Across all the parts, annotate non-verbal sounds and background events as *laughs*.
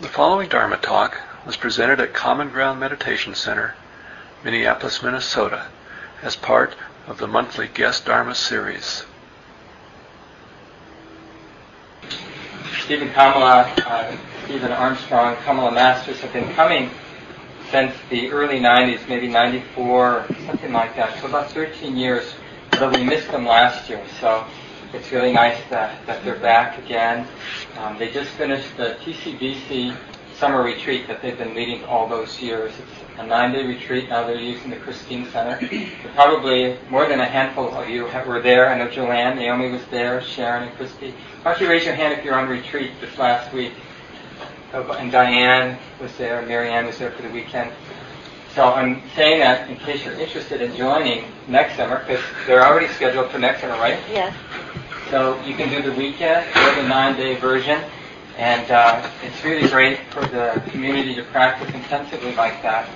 The following Dharma talk was presented at Common Ground Meditation Center, Minneapolis, Minnesota, as part of the monthly Guest Dharma series. Stephen Kamala, uh, Stephen Armstrong, Kamala Masters have been coming since the early 90s, maybe 94, something like that. So about 13 years, although we missed them last year. So it's really nice that, that they're back again. Um, they just finished the TCBC summer retreat that they've been leading all those years. It's a nine-day retreat. Now they're using the Christine Center. Probably more than a handful of you were there. I know Joanne, Naomi was there, Sharon and Christy. Why don't you raise your hand if you're on retreat this last week? Oh, and Diane was there, Marianne was there for the weekend. So I'm saying that in case you're interested in joining next summer, because they're already scheduled for next summer, right? Yes. So you can do the weekend or the nine-day version, and uh, it's really great for the community to practice intensively like that.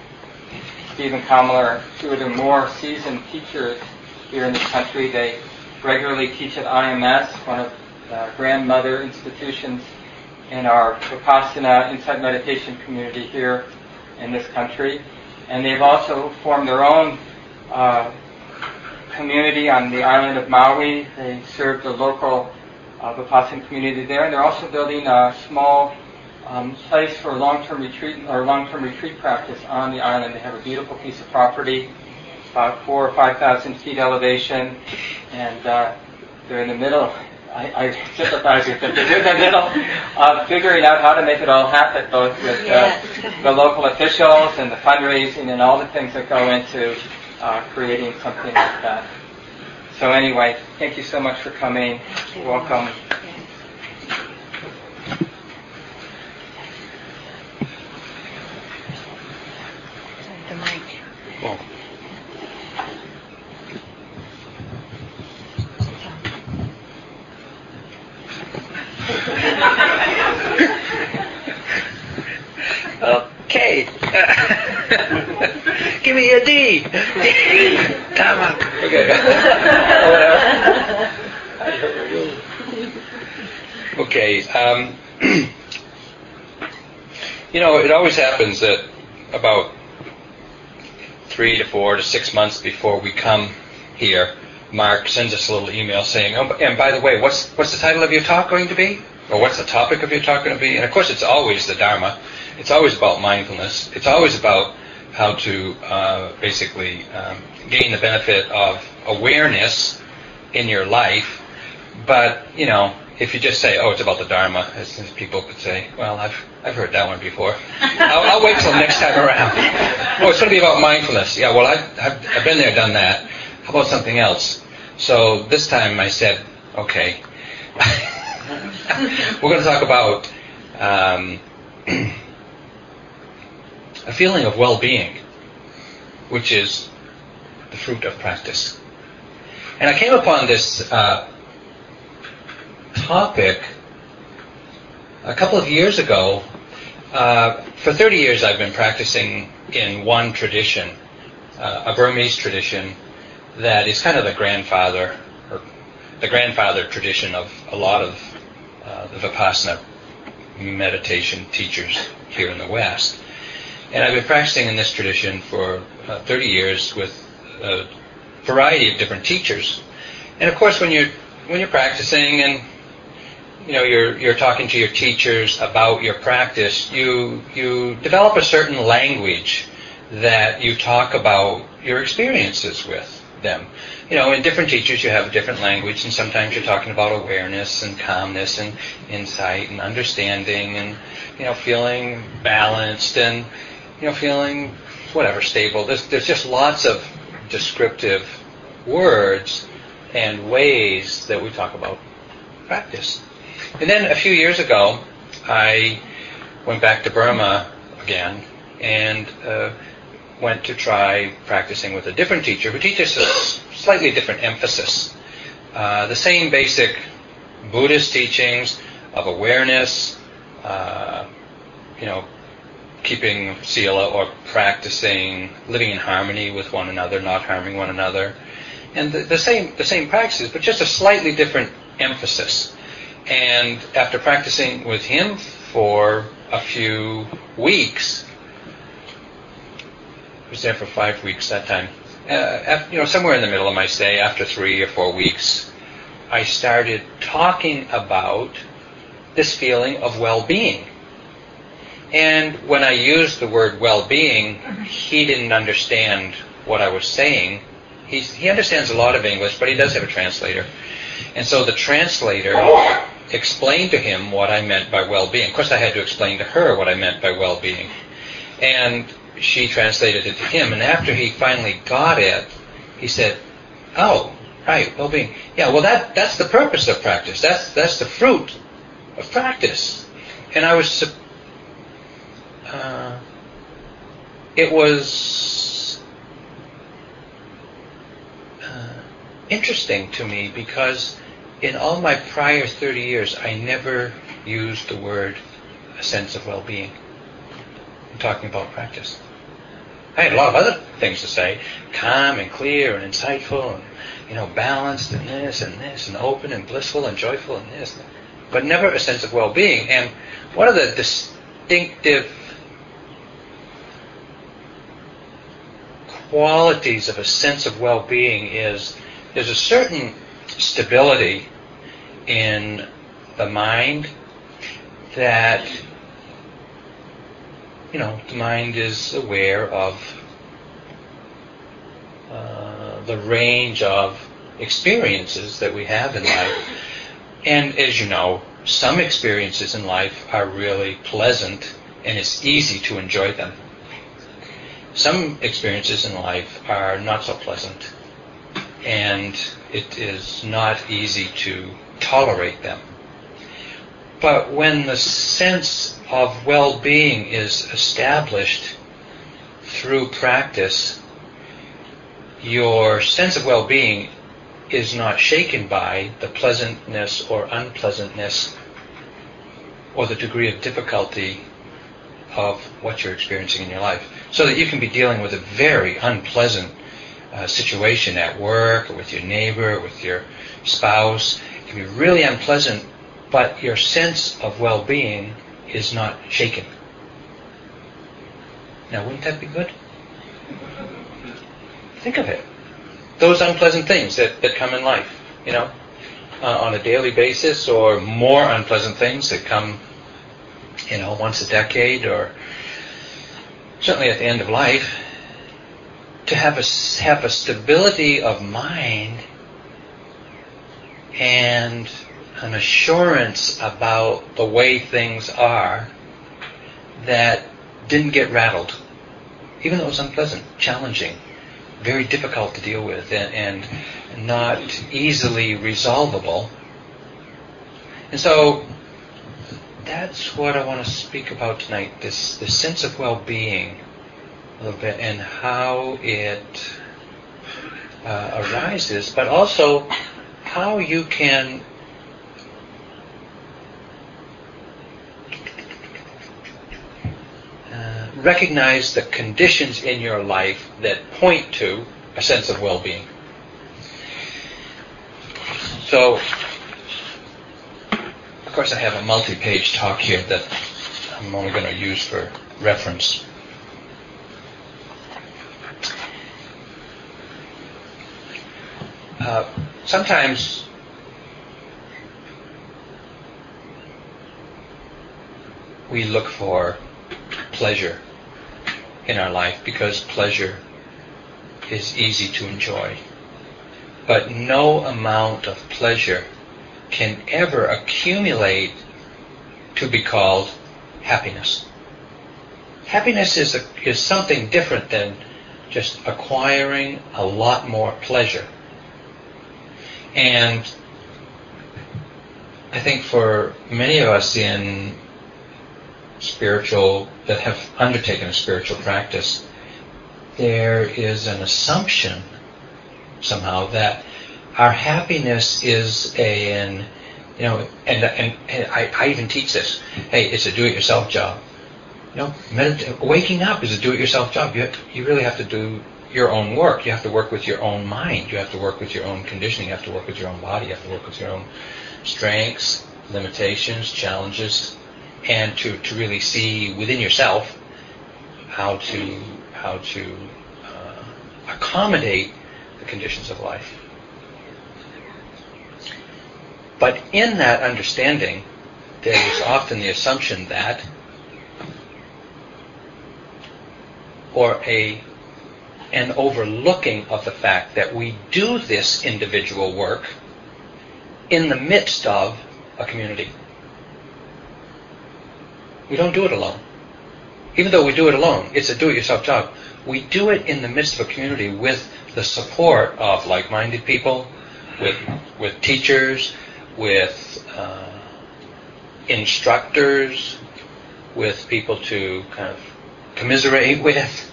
Stephen Kamala, two of the more seasoned teachers here in this country. They regularly teach at IMS, one of the grandmother institutions in our Vipassana insight meditation community here in this country. And they've also formed their own uh, community on the island of Maui. They serve the local uh, Vipassana community there, and they're also building a small um, place for long-term retreat or long-term retreat practice on the island. They have a beautiful piece of property, about four or five thousand feet elevation, and uh, they're in the middle. I, I sympathize with them. They're in the middle of figuring out how to make it all happen, both with uh, the local officials and the fundraising and all the things that go into uh, creating something like that. So anyway, thank you so much for coming. Welcome. The mic. Well, Okay. Give me a D. Up. *laughs* Okay. *laughs* Okay. Um, *clears throat* you know, it always happens that about three to four to six months before we come here, Mark sends us a little email saying, "Oh, and by the way, what's what's the title of your talk going to be, or what's the topic of your talk going to be?" And of course, it's always the Dharma. It's always about mindfulness. It's always about how to uh, basically um, gain the benefit of awareness in your life. But you know, if you just say, "Oh, it's about the Dharma," as, as people could say, "Well, I've I've heard that one before. *laughs* I'll, I'll wait till next time around." oh, it's going to be about mindfulness. Yeah, well, I've, I've I've been there, done that. How about something else? So this time I said, "Okay, *laughs* we're going to talk about." Um, *clears throat* a feeling of well-being, which is the fruit of practice. And I came upon this uh, topic a couple of years ago. Uh, for 30 years, I've been practicing in one tradition, uh, a Burmese tradition that is kind of the grandfather, or the grandfather tradition of a lot of uh, the Vipassana meditation teachers here in the West. And I've been practicing in this tradition for uh, 30 years with a variety of different teachers. And of course, when you're when you're practicing and you know you're you're talking to your teachers about your practice, you you develop a certain language that you talk about your experiences with them. You know, in different teachers you have a different language, and sometimes you're talking about awareness and calmness and insight and understanding and you know feeling balanced and you know feeling whatever stable. There's there's just lots of descriptive words and ways that we talk about practice. And then a few years ago, I went back to Burma again and uh, went to try practicing with a different teacher who teaches a slightly different emphasis. Uh, the same basic Buddhist teachings of awareness, uh, you know, keeping sila or practicing living in harmony with one another, not harming one another, and the, the same the same practices, but just a slightly different emphasis. And after practicing with him for a few weeks. I was there for five weeks that time. Uh, after, you know, somewhere in the middle of my stay, after three or four weeks, I started talking about this feeling of well-being. And when I used the word well-being, mm-hmm. he didn't understand what I was saying. He's, he understands a lot of English, but he does have a translator. And so the translator explained to him what I meant by well-being. Of course, I had to explain to her what I meant by well-being. And she translated it to him. And after he finally got it, he said, "Oh, right, well-being. Yeah, well, that that's the purpose of practice. That's that's the fruit of practice." And I was, uh, it was uh, interesting to me because in all my prior 30 years, I never used the word a sense of well-being I'm talking about practice. I had a lot of other things to say, calm and clear and insightful and, you know, balanced and this and this and open and blissful and joyful and this, but never a sense of well-being. And one of the distinctive qualities of a sense of well-being is there's a certain stability in the mind that you know the mind is aware of uh, the range of experiences that we have in life. And as you know some experiences in life are really pleasant and it's easy to enjoy them some experiences in life are not so pleasant and it is not easy to tolerate them. But when the sense of well-being is established through practice, your sense of well-being is not shaken by the pleasantness or unpleasantness or the degree of difficulty of what you're experiencing in your life. So that you can be dealing with a very unpleasant uh, situation at work or with your neighbor or with your spouse. It can be really unpleasant, but your sense of well-being is not shaken. Now, wouldn't that be good? Think of it. Those unpleasant things that, that come in life, you know, uh, on a daily basis, or more unpleasant things that come, you know, once a decade, or certainly at the end of life to have a, have a stability of mind and an assurance about the way things are that didn't get rattled, even though it was unpleasant, challenging, very difficult to deal with, and, and not easily resolvable. And so that's what I want to speak about tonight, this, this sense of well-being a little bit and how it uh, arises, but also how you can uh, recognize the conditions in your life that point to a sense of well-being. So, of course, I have a multi-page talk here that I'm only going to use for reference. Uh, sometimes we look for pleasure in our life because pleasure is easy to enjoy. But no amount of pleasure can ever accumulate to be called happiness. Happiness is, a, is something different than just acquiring a lot more pleasure. And I think for many of us in spiritual, that have undertaken a spiritual practice, there is an assumption somehow that our happiness is a, an, you know, and, and, and I, I even teach this. Hey, it's a do-it-yourself job. You know, medit- waking up is a do-it-yourself job. You, have you really have to do your own work. You have to work with your own mind. You have to work with your own conditioning. You have to work with your own body. You have to work with your own strengths, limitations, challenges, and to, to really see within yourself how to how to uh, accommodate the conditions of life. But in that understanding, there is *gasps* often the assumption that, or a an overlooking of the fact that we do this individual work in the midst of a community. We don't do it alone. Even though we do it alone, it's a do-it-yourself job. We do it in the midst of a community with the support of like-minded people, with with teachers, with uh, instructors, with people to kind of commiserate *laughs* with,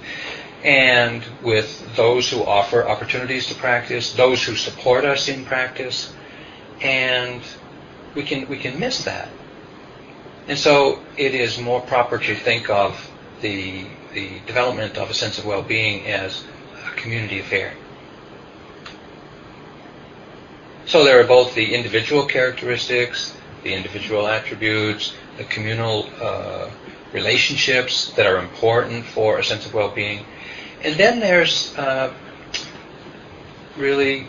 and with those who offer opportunities to practice, those who support us in practice, and we can we can miss that. And so it is more proper to think of the the development of a sense of well-being as a community affair. So there are both the individual characteristics, the individual attributes, the communal uh, relationships that are important for a sense of well-being, and then there's uh, really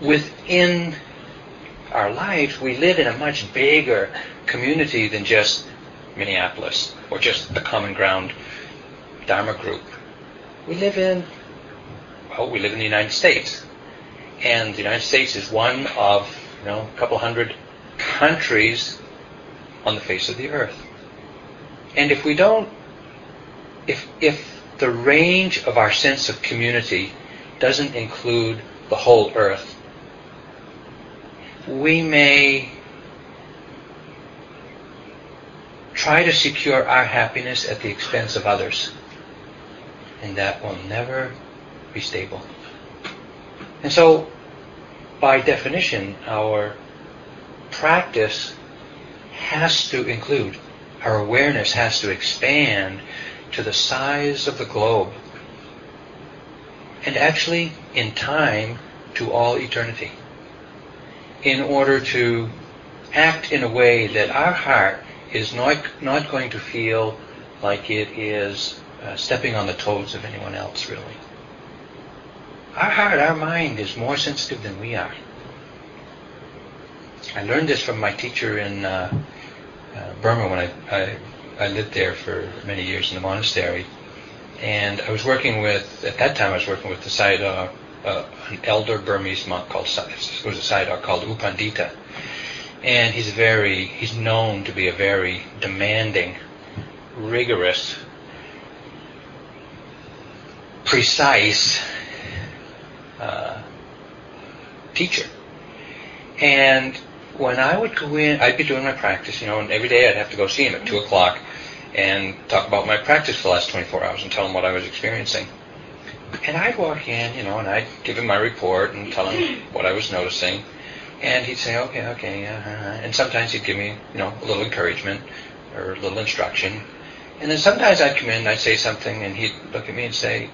within our lives, we live in a much bigger community than just Minneapolis or just the Common Ground Dharma group. We live in, well, we live in the United States. And the United States is one of, you know, a couple hundred countries on the face of the earth. And if we don't, if, if the range of our sense of community doesn't include the whole earth, we may try to secure our happiness at the expense of others. And that will never be stable. And so, by definition, our practice has to include, our awareness has to expand to the size of the globe. And actually, in time, to all eternity. In order to act in a way that our heart is not, not going to feel like it is uh, stepping on the toes of anyone else, really. Our heart, our mind is more sensitive than we are. I learned this from my teacher in uh, uh, Burma when I, I, I lived there for many years in the monastery. And I was working with, at that time I was working with the Sayadaw, uh, an elder Burmese monk called, it was a Sayadaw called U Pandita and he's very he's known to be a very demanding, rigorous, precise uh, teacher. And when I would go in, I'd be doing my practice, you know, and every day I'd have to go see him at two o'clock and talk about my practice for the last 24 hours and tell him what I was experiencing. And I'd walk in, you know, and I'd give him my report and tell him what I was noticing. And he'd say, okay, okay. Uh-huh. And sometimes he'd give me, you know, a little encouragement or a little instruction. And then sometimes I'd come in and I'd say something and he'd look at me and say,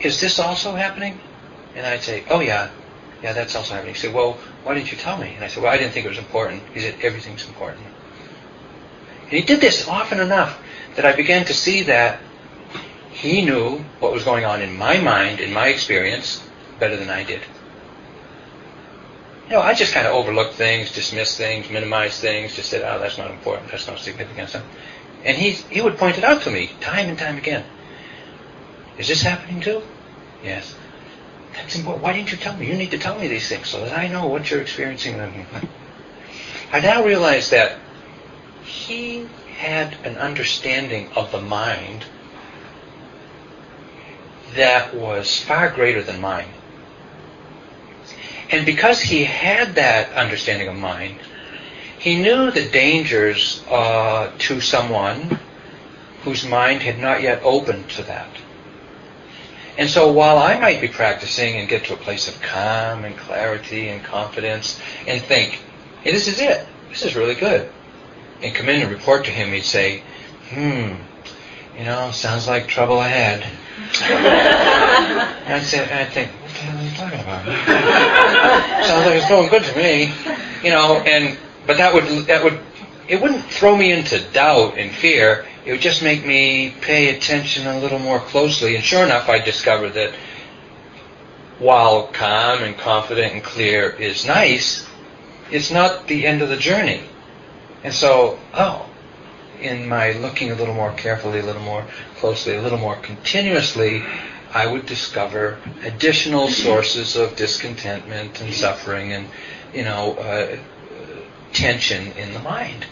is this also happening? And I'd say, oh yeah, yeah, that's also happening. He said, well, why didn't you tell me? And I said, well, I didn't think it was important. He said, everything's important. And he did this often enough that I began to see that he knew what was going on in my mind, in my experience, better than I did you know, I just kind of overlooked things, dismissed things, minimized things, just said, oh, that's not important, that's not significant. And he, he would point it out to me time and time again. Is this happening too? Yes. Why didn't you tell me? You need to tell me these things so that I know what you're experiencing. *laughs* I now realize that he had an understanding of the mind that was far greater than mine. And because he had that understanding of mind, he knew the dangers uh, to someone whose mind had not yet opened to that. And so while I might be practicing and get to a place of calm and clarity and confidence and think, hey, this is it. This is really good. And come in and report to him, he'd say, hmm, you know, sounds like trouble ahead. and I'd, say, I'd think, what the hell are you talking about? Sounds like it's going good to me, you know. And but that would that would it wouldn't throw me into doubt and fear. It would just make me pay attention a little more closely. And sure enough, I discovered that while calm and confident and clear is nice, it's not the end of the journey. And so, oh, in my looking a little more carefully, a little more closely, a little more continuously, I would discover additional sources of discontentment and suffering and, you know, uh, tension in the mind.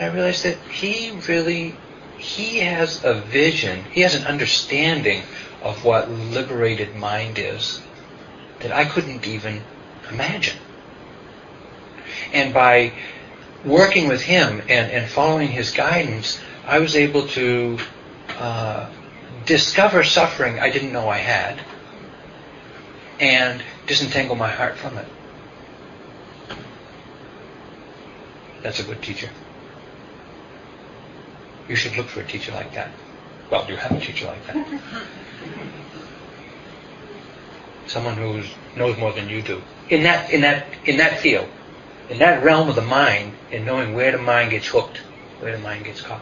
And I realized that he really, he has a vision, he has an understanding of what liberated mind is that I couldn't even imagine. And by working with him and, and following his guidance, I was able to uh, discover suffering I didn't know I had and disentangle my heart from it. That's a good teacher. You should look for a teacher like that. Well, you have a teacher like that. *laughs* Someone who knows more than you do. In that, in that, in that field in that realm of the mind and knowing where the mind gets hooked, where the mind gets caught.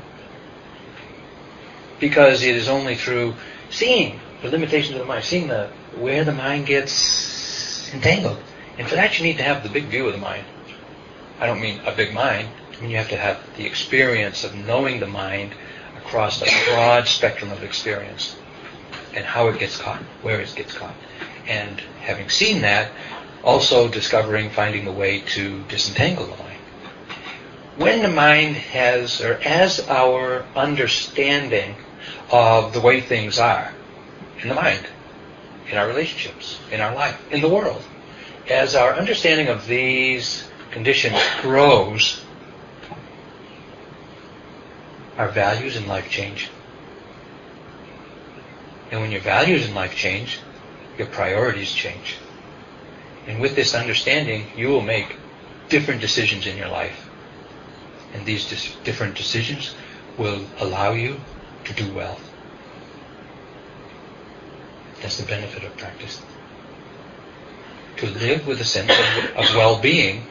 Because it is only through seeing the limitations of the mind, seeing the where the mind gets entangled. And for that you need to have the big view of the mind. I don't mean a big mind. Mean you have to have the experience of knowing the mind across a broad spectrum of experience and how it gets caught, where it gets caught. And having seen that, also discovering, finding the way to disentangle the mind. When the mind has, or as our understanding of the way things are in the mind, in our relationships, in our life, in the world, as our understanding of these conditions grows, our values in life change. And when your values in life change, your priorities change. And with this understanding, you will make different decisions in your life. And these dis- different decisions will allow you to do well. That's the benefit of practice. To live with a sense of, of well-being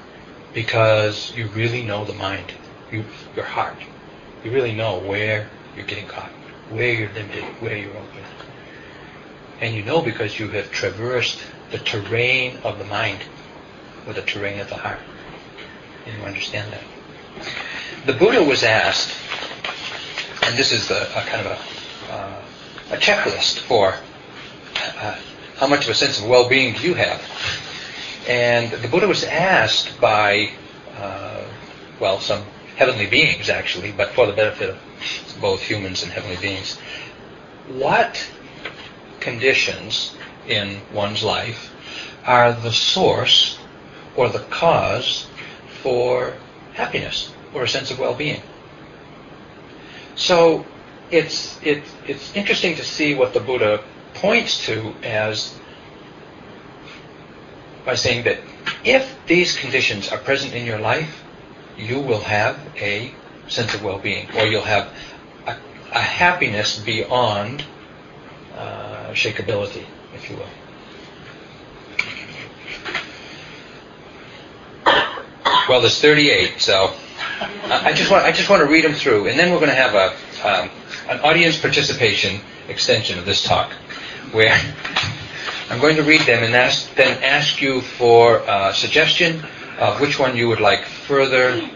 because you really know the mind, you, your heart. You really know where you're getting caught, where you're limited, where you're open. And you know because you have traversed the terrain of the mind or the terrain of the heart. And you understand that. The Buddha was asked, and this is a, a kind of a, uh, a checklist for uh, how much of a sense of well-being do you have? And the Buddha was asked by, uh, well, some heavenly beings actually, but for the benefit of both humans and heavenly beings, what conditions in one's life are the source or the cause for happiness or a sense of well-being. So it's, it, it's interesting to see what the Buddha points to as by saying that if these conditions are present in your life, you will have a sense of well-being, or you'll have a, a happiness beyond uh, shakeability if you will. Well, there's 38, so I just want I just want to read them through, and then we're going to have a um, an audience participation extension of this talk, where I'm going to read them and ask, then ask you for a suggestion of which one you would like further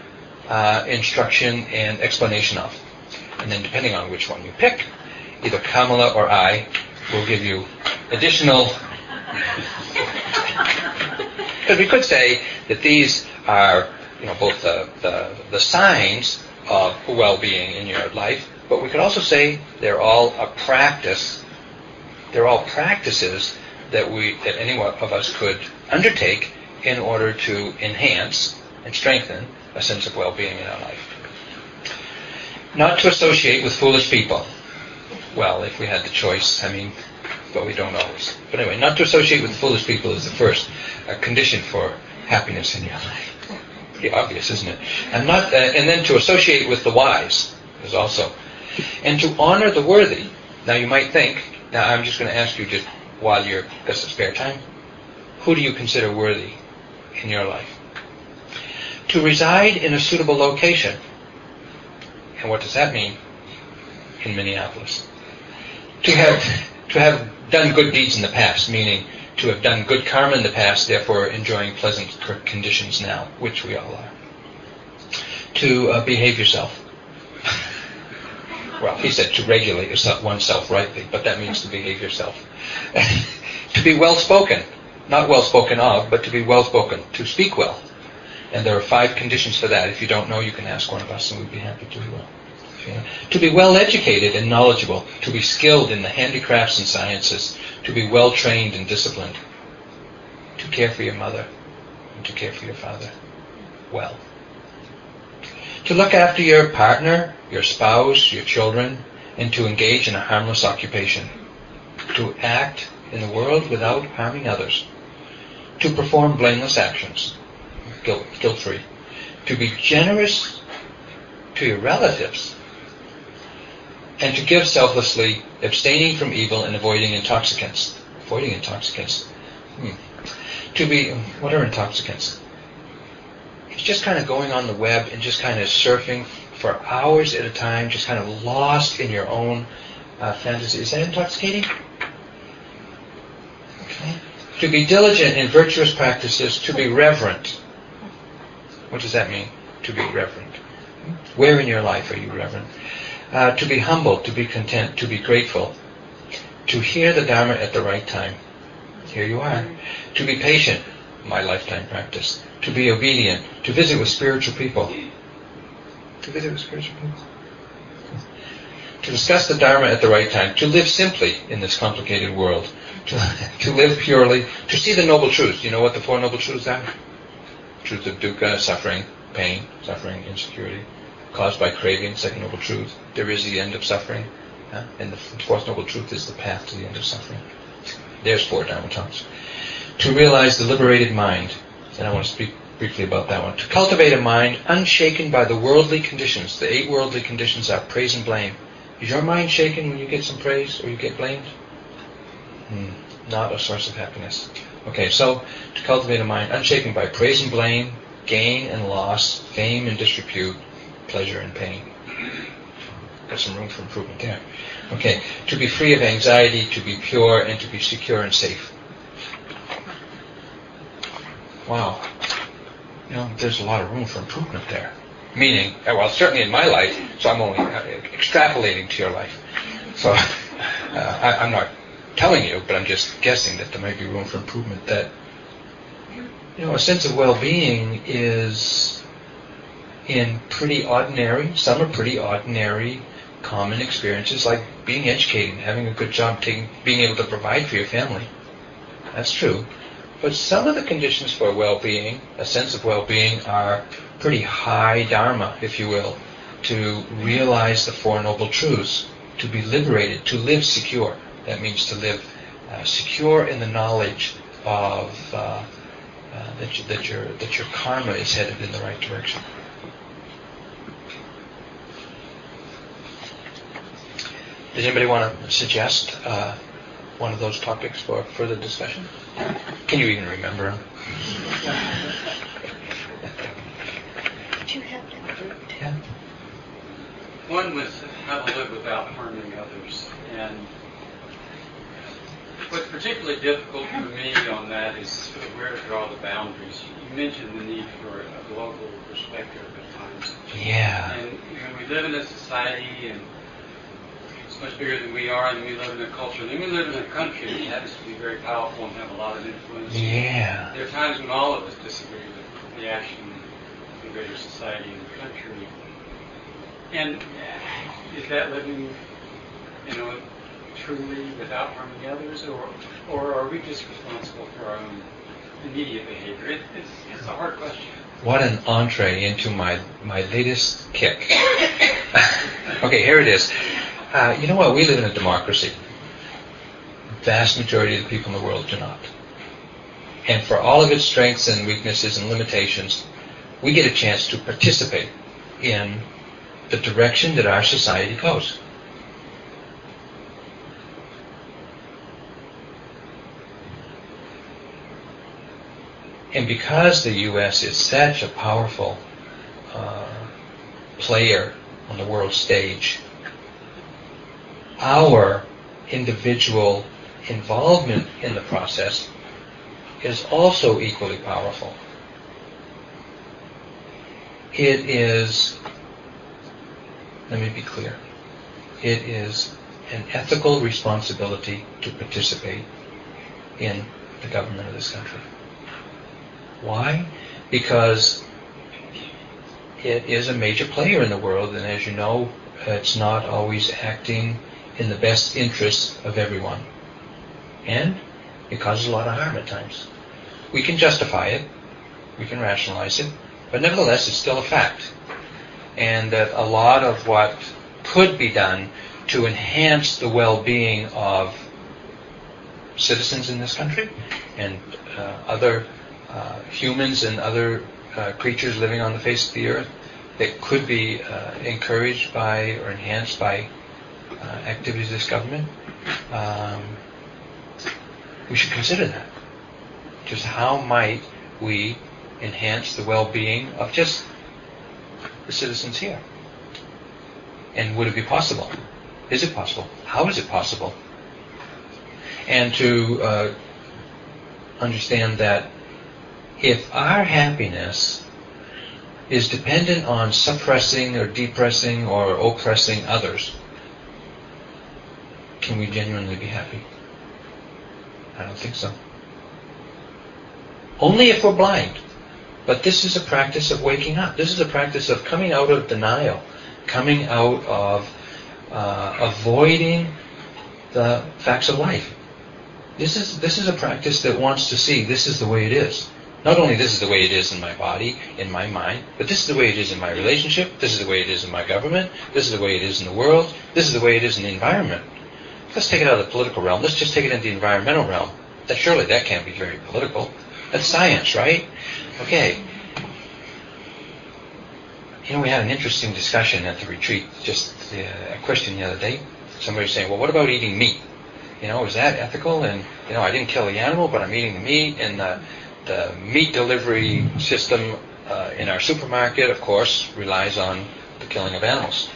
uh, instruction and explanation of, and then depending on which one you pick, either Kamala or I will give you additional. *laughs* Because we could say that these are, you know, both the, the, the signs of well-being in your life, but we could also say they're all a practice. They're all practices that we that any one of us could undertake in order to enhance and strengthen a sense of well-being in our life. Not to associate with foolish people. Well, if we had the choice, I mean, but we don't always. But anyway, not to associate with foolish people is the first uh, condition for happiness in your life. Pretty obvious, isn't it? And not, uh, and then to associate with the wise is also, and to honor the worthy. Now you might think. Now I'm just going to ask you just while you're got some spare time. Who do you consider worthy in your life? to reside in a suitable location. And what does that mean? In Minneapolis. To have, to have done good deeds in the past, meaning to have done good karma in the past, therefore enjoying pleasant conditions now, which we all are. To uh, behave yourself. well, he said to regulate yourself, oneself rightly, but that means to behave yourself. *laughs* to be well spoken, not well spoken of, but to be well spoken, to speak well. And there are five conditions for that. If you don't know, you can ask one of us, and we'd be happy to. To be well educated and knowledgeable, to be skilled in the handicrafts and sciences, to be well trained and disciplined, to care for your mother, and to care for your father well. To look after your partner, your spouse, your children, and to engage in a harmless occupation. To act in the world without harming others. To perform blameless actions, guilt, guilt-free. To be generous to your relatives and to give selflessly, abstaining from evil and avoiding intoxicants. Avoiding intoxicants. Hmm. To be, what are intoxicants? It's just kind of going on the web and just kind of surfing for hours at a time, just kind of lost in your own uh, fantasy. Is that intoxicating? To be diligent in virtuous practices, to be reverent. What does that mean? To be reverent. Where in your life are you reverent? Uh, to be humble, to be content, to be grateful, to hear the Dharma at the right time. Here you are. To be patient, my lifetime practice. To be obedient, to visit with spiritual people. To visit with spiritual people. To discuss the Dharma at the right time. To live simply in this complicated world. To, to live purely. To see the Noble Truths. You know what the Four Noble Truths are? Truth of dukkha, suffering, pain, suffering, insecurity caused by craving, second noble truth. There is the end of suffering, and the fourth noble truth is the path to the end of suffering. There's four Dharma talks. To realize the liberated mind, and I want to speak briefly about that one. To cultivate a mind unshaken by the worldly conditions. The eight worldly conditions are praise and blame. Is your mind shaken when you get some praise or you get blamed? Hmm, not a source of happiness. Okay, so to cultivate a mind unshaken by praise and blame, gain and loss, fame and disrepute, pleasure and pain. Got some room for improvement there. Okay, to be free of anxiety, to be pure, and to be secure and safe. Wow. You know, there's a lot of room for improvement there. Meaning, uh, well, certainly in my life, so I'm only uh, extrapolating to your life. So *laughs* uh, I, I'm not telling you, but I'm just guessing that there might be room for improvement. That you know, a sense of well-being is in pretty ordinary, some are pretty ordinary, common experiences like being educated, having a good job, taking, being able to provide for your family. That's true. But some of the conditions for well-being, a sense of well-being, are pretty high dharma, if you will, to realize the Four Noble Truths, to be liberated, to live secure. That means to live uh, secure in the knowledge of uh, uh, that, you, that, your, that your karma is headed in the right direction. Does anybody want to suggest uh, one of those topics for further discussion? Can you even remember *laughs* them? Did you have that? Yeah. One was how to live without harming others. And what's particularly difficult for me on that is where to draw the boundaries. You mentioned the need for a global perspective at times. Yeah. And you know, we live in a society and it's much bigger than we are, and we live in a culture, and we live in a country that happens to be very powerful and have a lot of influence. Yeah. There are times when all of us disagree with the action of the greater society and the country. And uh, is that living, you know, truly without harming others, or or are we just responsible for our own immediate behavior? It, it's, it's a hard question. What an entree into my my latest kick. *coughs* okay, here it is. Uh, you know what? We live in a democracy. The vast majority of the people in the world do not. And for all of its strengths and weaknesses and limitations, we get a chance to participate in the direction that our society goes. And because the U.S. is such a powerful uh, player on the world stage, our individual involvement in the process is also equally powerful. It is, let me be clear, it is an ethical responsibility to participate in the government of this country. Why? Because it is a major player in the world, and as you know, it's not always acting in the best interests of everyone. And it causes a lot of harm at times. We can justify it, we can rationalize it, but nevertheless, it's still a fact. And that a lot of what could be done to enhance the well-being of citizens in this country and uh, other uh, humans and other uh, creatures living on the face of the earth that could be uh, encouraged by or enhanced by uh, activities of this government, um, we should consider that. Just how might we enhance the well-being of just the citizens here? And would it be possible? Is it possible? How is it possible? And to uh, understand that if our happiness is dependent on suppressing or depressing or oppressing others, can we genuinely be happy? I don't think so. Only if we're blind. But this is a practice of waking up. This is a practice of coming out of denial, coming out of uh, avoiding the facts of life. This is this is a practice that wants to see this is the way it is. Not only this is the way it is in my body, in my mind, but this is the way it is in my relationship. This is the way it is in my government. This is the way it is in the world. This is the way it is in the environment. Let's take it out of the political realm. Let's just take it into the environmental realm. That surely that can't be very political. That's science, right? Okay. You know, we had an interesting discussion at the retreat, just uh, a question the other day. Somebody was saying, well, what about eating meat? You know, is that ethical? And, you know, I didn't kill the animal, but I'm eating the meat. And the, the meat delivery system uh, in our supermarket, of course, relies on the killing of animals.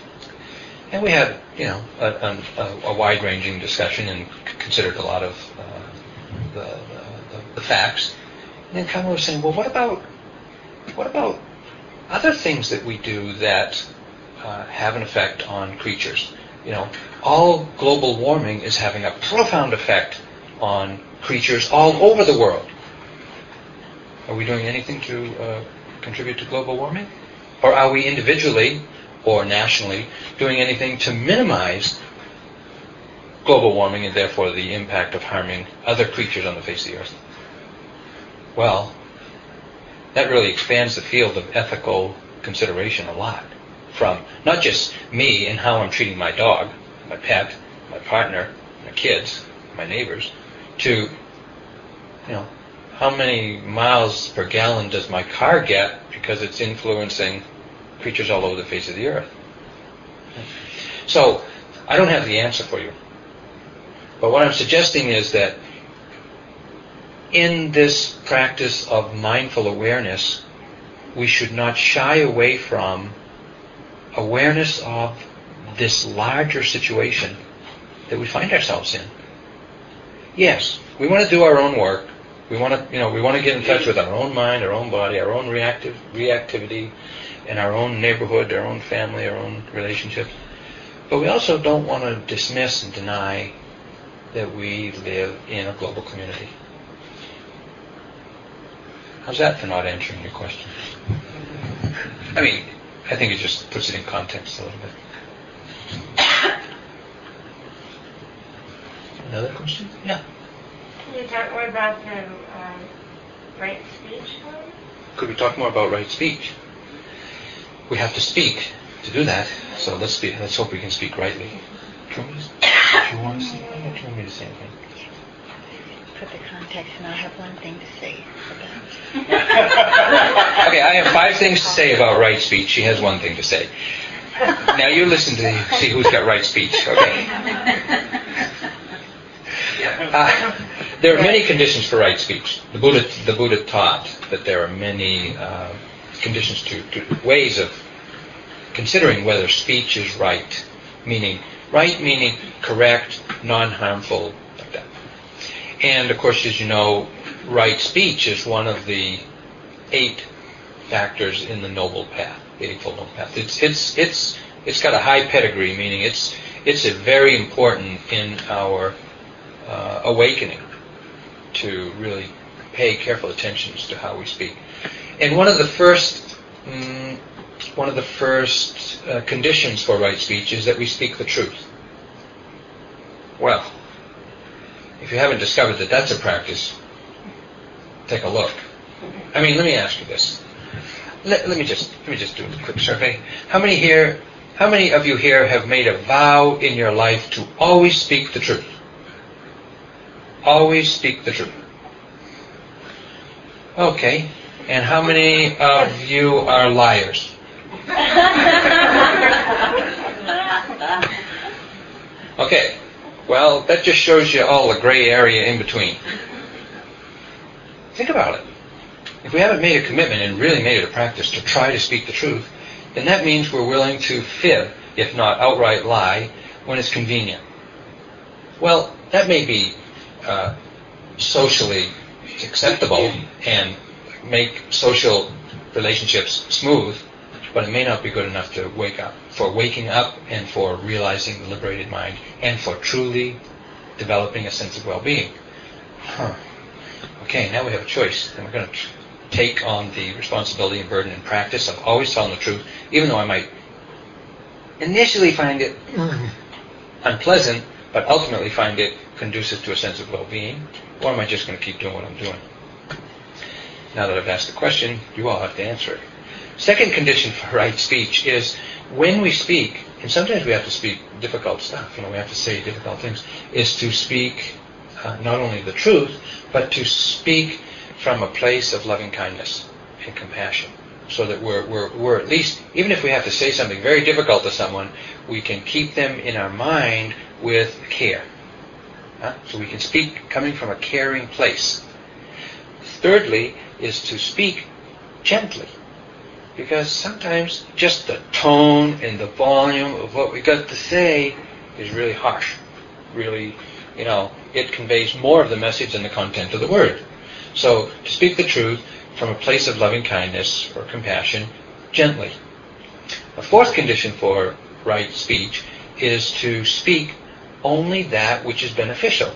And we had, you know, a, a, a wide-ranging discussion and considered a lot of uh, the, the, the, facts. And then Kamala was saying, well, what about what about other things that we do that uh, have an effect on creatures? You know, all global warming is having a profound effect on creatures all over the world. Are we doing anything to uh, contribute to global warming? Or are we individually or nationally doing anything to minimize global warming and therefore the impact of harming other creatures on the face of the earth? Well, that really expands the field of ethical consideration a lot. From not just me and how I'm treating my dog, my pet, my partner, my kids, my neighbors, to, you know, how many miles per gallon does my car get because it's influencing creatures all over the face of the earth. So, I don't have the answer for you. But what I'm suggesting is that in this practice of mindful awareness, we should not shy away from awareness of this larger situation that we find ourselves in. Yes, we want to do our own work. We want to, you know, we want to get in touch with our own mind, our own body, our own reactive reactivity, in our own neighborhood, our own family, our own relationships. But we also don't want to dismiss and deny that we live in a global community. How's that for not answering your question? I mean, I think it just puts it in context a little bit. *coughs* Another question? Yeah. Can you talk more about the um, right speech? Could we talk more about right speech? we have to speak to do that. So let's speak, let's hope we can speak rightly. Do you want, do you want to say anything, do you want me to say anything? Put the context, and I have one thing to say about. *laughs* okay, I have five things to say about right speech. She has one thing to say. Now you listen to see who's got right speech. Okay. *laughs* Uh, There are many conditions for right speech. The Buddha, the Buddha taught that there are many uh, conditions to, to ways of considering whether speech is right, meaning right meaning correct, non-harmful, like that. And of course, as you know, right speech is one of the eight factors in the noble path, the eightfold noble path. It's it's it's it's got a high pedigree, meaning it's it's a very important in our uh, awakening to really pay careful attention to how we speak. And one of the first mm, one of the first uh, conditions for right speech is that we speak the truth. Well, if you haven't discovered that that's a practice, take a look. I mean, let me ask you this. Let, let me just let me just do a quick survey. How many here? How many of you here have made a vow in your life to always speak the truth? Always speak the truth. Okay. And how many of you are liars? Okay. Well, that just shows you all the gray area in between. Think about it. If we haven't made a commitment and really made it a practice to try to speak the truth, then that means we're willing to fib, if not outright lie, when it's convenient. Well, that may be uh, socially acceptable and make social relationships smooth, but it may not be good enough to wake up for waking up and for realizing the liberated mind and for truly developing a sense of well-being. Huh. Okay, now we have a choice, and we're going to tr- take on the responsibility and burden and practice of always telling the truth, even though I might initially find it unpleasant, but ultimately find it conducive to a sense of well-being, or am I just going to keep doing what I'm doing? Now that I've asked the question, you all have to answer it. Second condition for right speech is when we speak, and sometimes we have to speak difficult stuff, you know, we have to say difficult things, is to speak uh, not only the truth, but to speak from a place of loving kindness and compassion. So that we're, we're, we're at least, even if we have to say something very difficult to someone, we can keep them in our mind with care. Huh? So we can speak coming from a caring place. Thirdly, is to speak gently. Because sometimes just the tone and the volume of what we got to say is really harsh. Really, you know, it conveys more of the message than the content of the word. So to speak the truth from a place of loving kindness or compassion, gently. A fourth condition for right speech is to speak only that which is beneficial.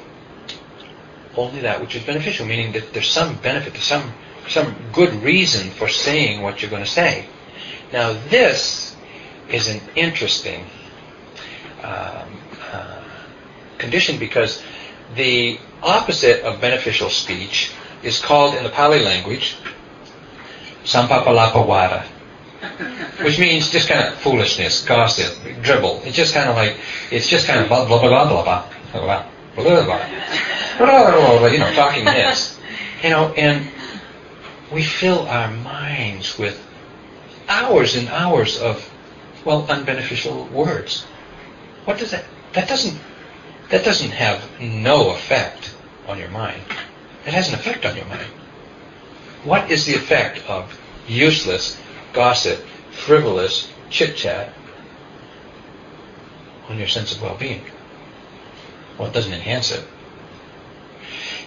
Only that which is beneficial, meaning that there's some benefit, there's some some good reason for saying what you're going to say. Now this is an interesting um, uh, condition because the opposite of beneficial speech is called in the Pali language sampapalapawada, which means just kind of foolishness, gossip, dribble. It's just kind of like it's just kind of blah blah blah blah blah blah blah blah blah blah, blah you know, talking heads, you know, and we fill our minds with hours and hours of well unbeneficial words. What does that? That doesn't that doesn't have no effect on your mind. It has an effect on your mind. What is the effect of useless gossip, frivolous chit chat on your sense of well-being? Well, it doesn't enhance it.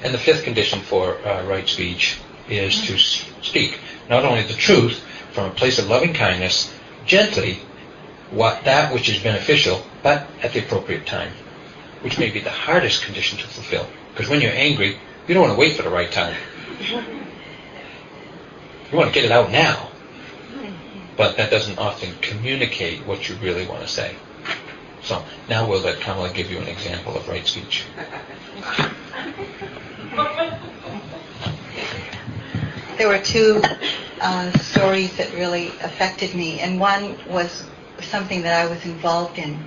And the fifth condition for uh, right speech is to speak not only the truth from a place of loving kindness, gently, what that which is beneficial, but at the appropriate time, which may be the hardest condition to fulfill. Because when you're angry, you don't want to wait for the right time. You want to get it out now. But that doesn't often communicate what you really want to say. So now we'll let Kamala give you an example of right speech. There were two uh, stories that really affected me, and one was something that I was involved in.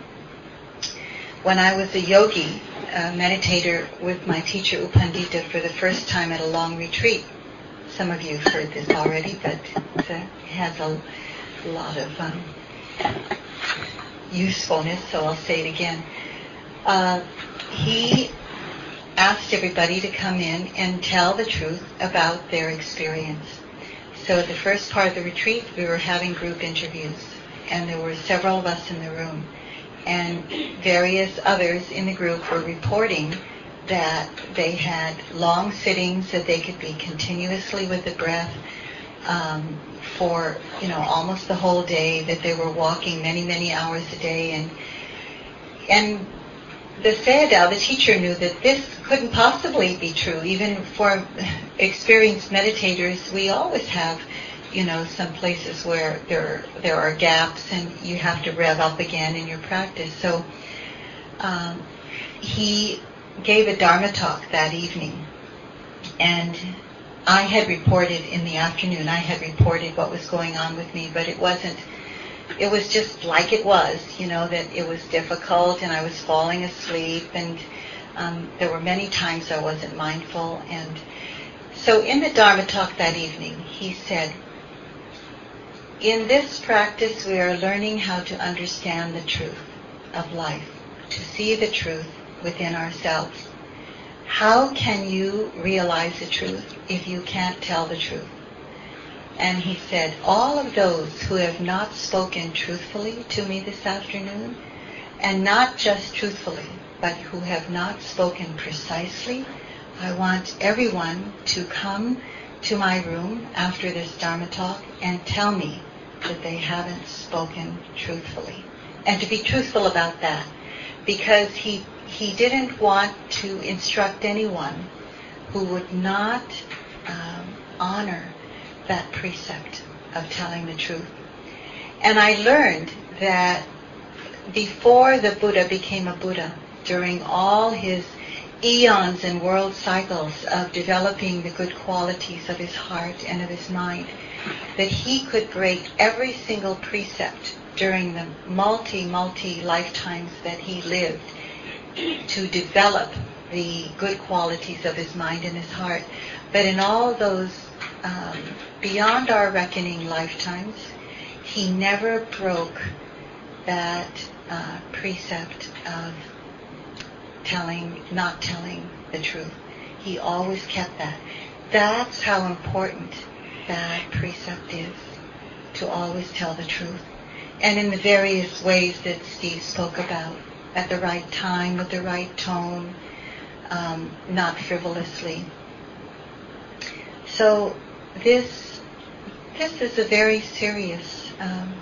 When I was a yogi, a meditator with my teacher U Pandita for the first time at a long retreat. Some of you have heard this already, but it has a lot of um, usefulness, so I'll say it again. Uh, he asked everybody to come in and tell the truth about their experience. So the first part of the retreat, we were having group interviews, and there were several of us in the room, and various others in the group were reporting that they had long sittings, that they could be continuously with the breath um, for you know almost the whole day, that they were walking many many hours a day, and and the Sayadaw, the teacher, knew that this couldn't possibly be true. Even for experienced meditators, we always have, you know, some places where there there are gaps and you have to rev up again in your practice. So um, he gave a Dharma talk that evening, and I had reported in the afternoon. I had reported what was going on with me, but it wasn't it was just like it was, you know, that it was difficult and I was falling asleep and um, there were many times I wasn't mindful. And so in the Dharma talk that evening, he said, in this practice we are learning how to understand the truth of life, to see the truth within ourselves. How can you realize the truth if you can't tell the truth? And he said, all of those who have not spoken truthfully to me this afternoon, and not just truthfully, but who have not spoken precisely, I want everyone to come to my room after this Dharma talk and tell me that they haven't spoken truthfully. And to be truthful about that. Because he, he didn't want to instruct anyone who would not um, honor that precept of telling the truth. And I learned that before the Buddha became a Buddha, during all his eons and world cycles of developing the good qualities of his heart and of his mind, that he could break every single precept during the multi, multi lifetimes that he lived to develop the good qualities of his mind and his heart. But in all those um, beyond our reckoning lifetimes, he never broke that uh, precept of telling, not telling the truth. He always kept that. That's how important that precept is, to always tell the truth. And in the various ways that Steve spoke about, at the right time, with the right tone, um, not frivolously. So this this is a very serious um,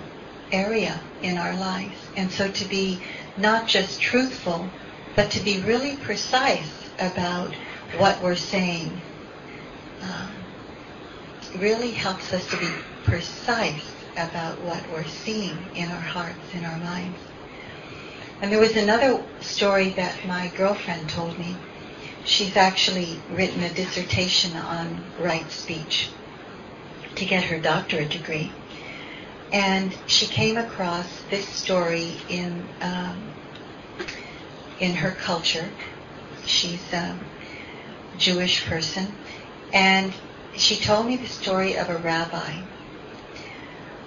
area in our lives, and so to be not just truthful, but to be really precise about what we're saying um, really helps us to be precise about what we're seeing in our hearts, in our minds. And there was another story that my girlfriend told me. She's actually written a dissertation on right speech to get her doctorate degree. And she came across this story in um, in her culture. She's a Jewish person, and she told me the story of a rabbi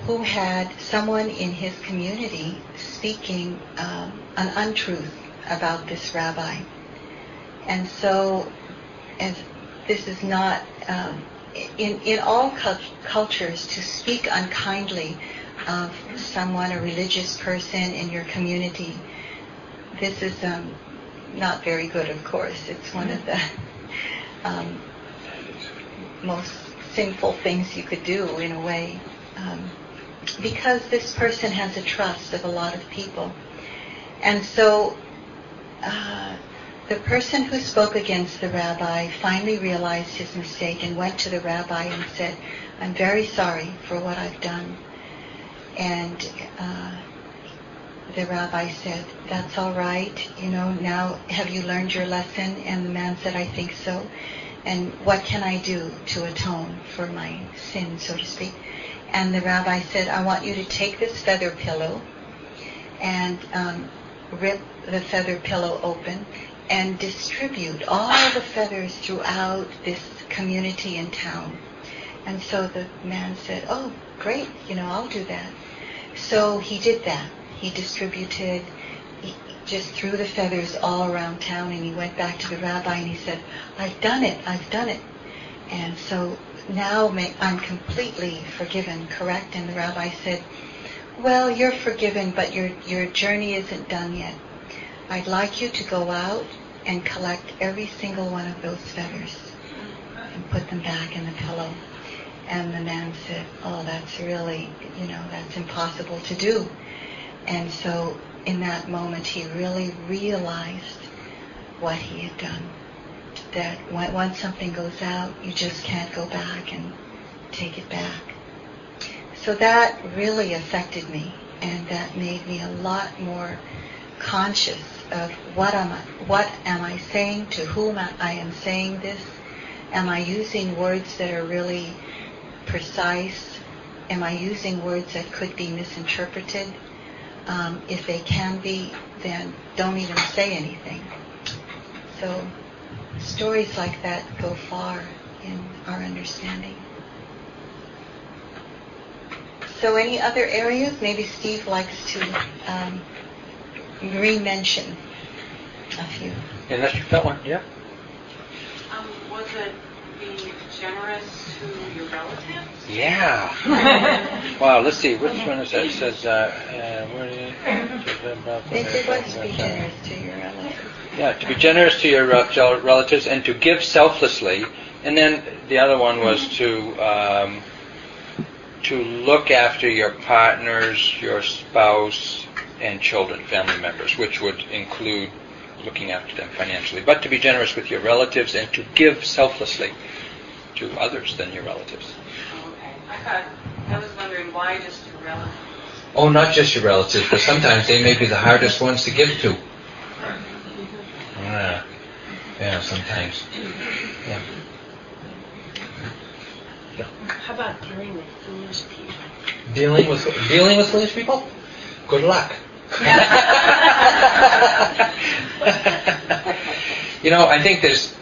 who had someone in his community speaking um, an untruth about this rabbi. And so, as this is not um, in, in all cultures, to speak unkindly of someone, a religious person in your community, this is um, not very good, of course. It's one of the um, most sinful things you could do, in a way, um, because this person has a trust of a lot of people. And so, uh, the person who spoke against the rabbi finally realized his mistake and went to the rabbi and said, I'm very sorry for what I've done. And uh, the rabbi said, that's all right. You know, now have you learned your lesson? And the man said, I think so. And what can I do to atone for my sin, so to speak? And the rabbi said, I want you to take this feather pillow and um, rip the feather pillow open and distribute all the feathers throughout this community and town. And so the man said, oh, great, you know, I'll do that. So he did that. He distributed he just threw the feathers all around town and he went back to the rabbi and he said, I've done it, I've done it. And so now I'm completely forgiven, correct? And the rabbi said, well, you're forgiven, but your, your journey isn't done yet. I'd like you to go out and collect every single one of those feathers and put them back in the pillow. And the man said, oh, that's really, you know, that's impossible to do. And so in that moment, he really realized what he had done. That once something goes out, you just can't go back and take it back. So that really affected me, and that made me a lot more conscious of what am I, what am I saying, to whom I am saying this, am I using words that are really precise, am I using words that could be misinterpreted, um, if they can be, then don't even say anything. So stories like that go far in our understanding. So any other areas? Maybe Steve likes to um, re-mention a few. Unless you got one, yeah. Um, was it being generous to your relatives? Yeah. *laughs* wow. Let's see. Which one is that? It says, uh, uh, where is it? They said, "Let's be generous to your relatives." Yeah, to be generous to your uh, relatives and to give selflessly. And then the other one was to um, to look after your partners, your spouse, and children, family members, which would include looking after them financially, but to be generous with your relatives and to give selflessly to others than your relatives. okay. I thought, I was wondering why just your relatives? Oh, not just your relatives, but sometimes they may be the hardest ones to give to. Yeah, yeah sometimes. Yeah. How about dealing with foolish people? Dealing with dealing with foolish people? Good luck. *laughs* you know, I think there's.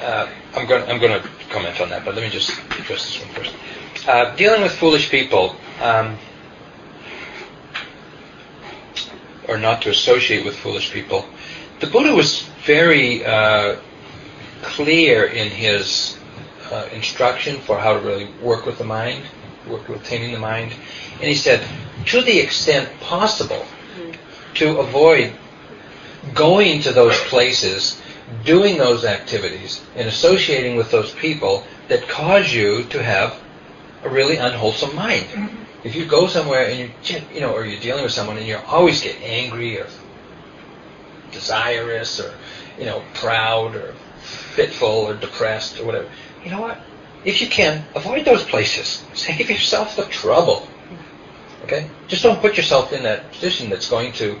Uh, I'm going. I'm going to comment on that, but let me just address this one first. Uh, dealing with foolish people, um, or not to associate with foolish people. The Buddha was very uh, clear in his uh, instruction for how to really work with the mind, work with taming the mind. And he said, to the extent possible, to avoid going to those places, doing those activities, and associating with those people that cause you to have a really unwholesome mind. If you go somewhere and you, you know, or you're dealing with someone and you always get angry or desirous or, you know, proud or fitful or depressed or whatever, you know what? If you can, avoid those places. Save yourself the trouble. Okay? Just don't put yourself in that position that's going to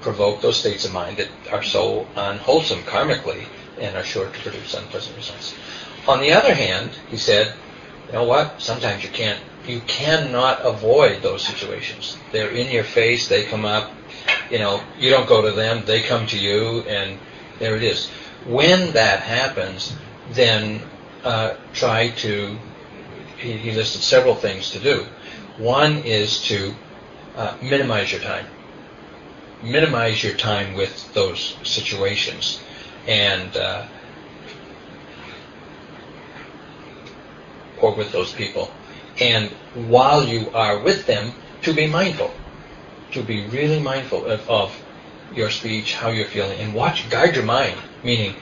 provoke those states of mind that are so unwholesome karmically and are sure to produce unpleasant results. On the other hand, he said, you know what? Sometimes you can't, you cannot avoid those situations. They're in your face, they come up, you know, you don't go to them, they come to you, and there it is. When that happens, then uh, try to, he, he, listed several things to do. One is to uh, minimize your time. Minimize your time with those situations. And, uh, or with those people. And while you are with them, to be mindful. To be really mindful of, of your speech, how you're feeling, and watch, guide your mind. Meaning,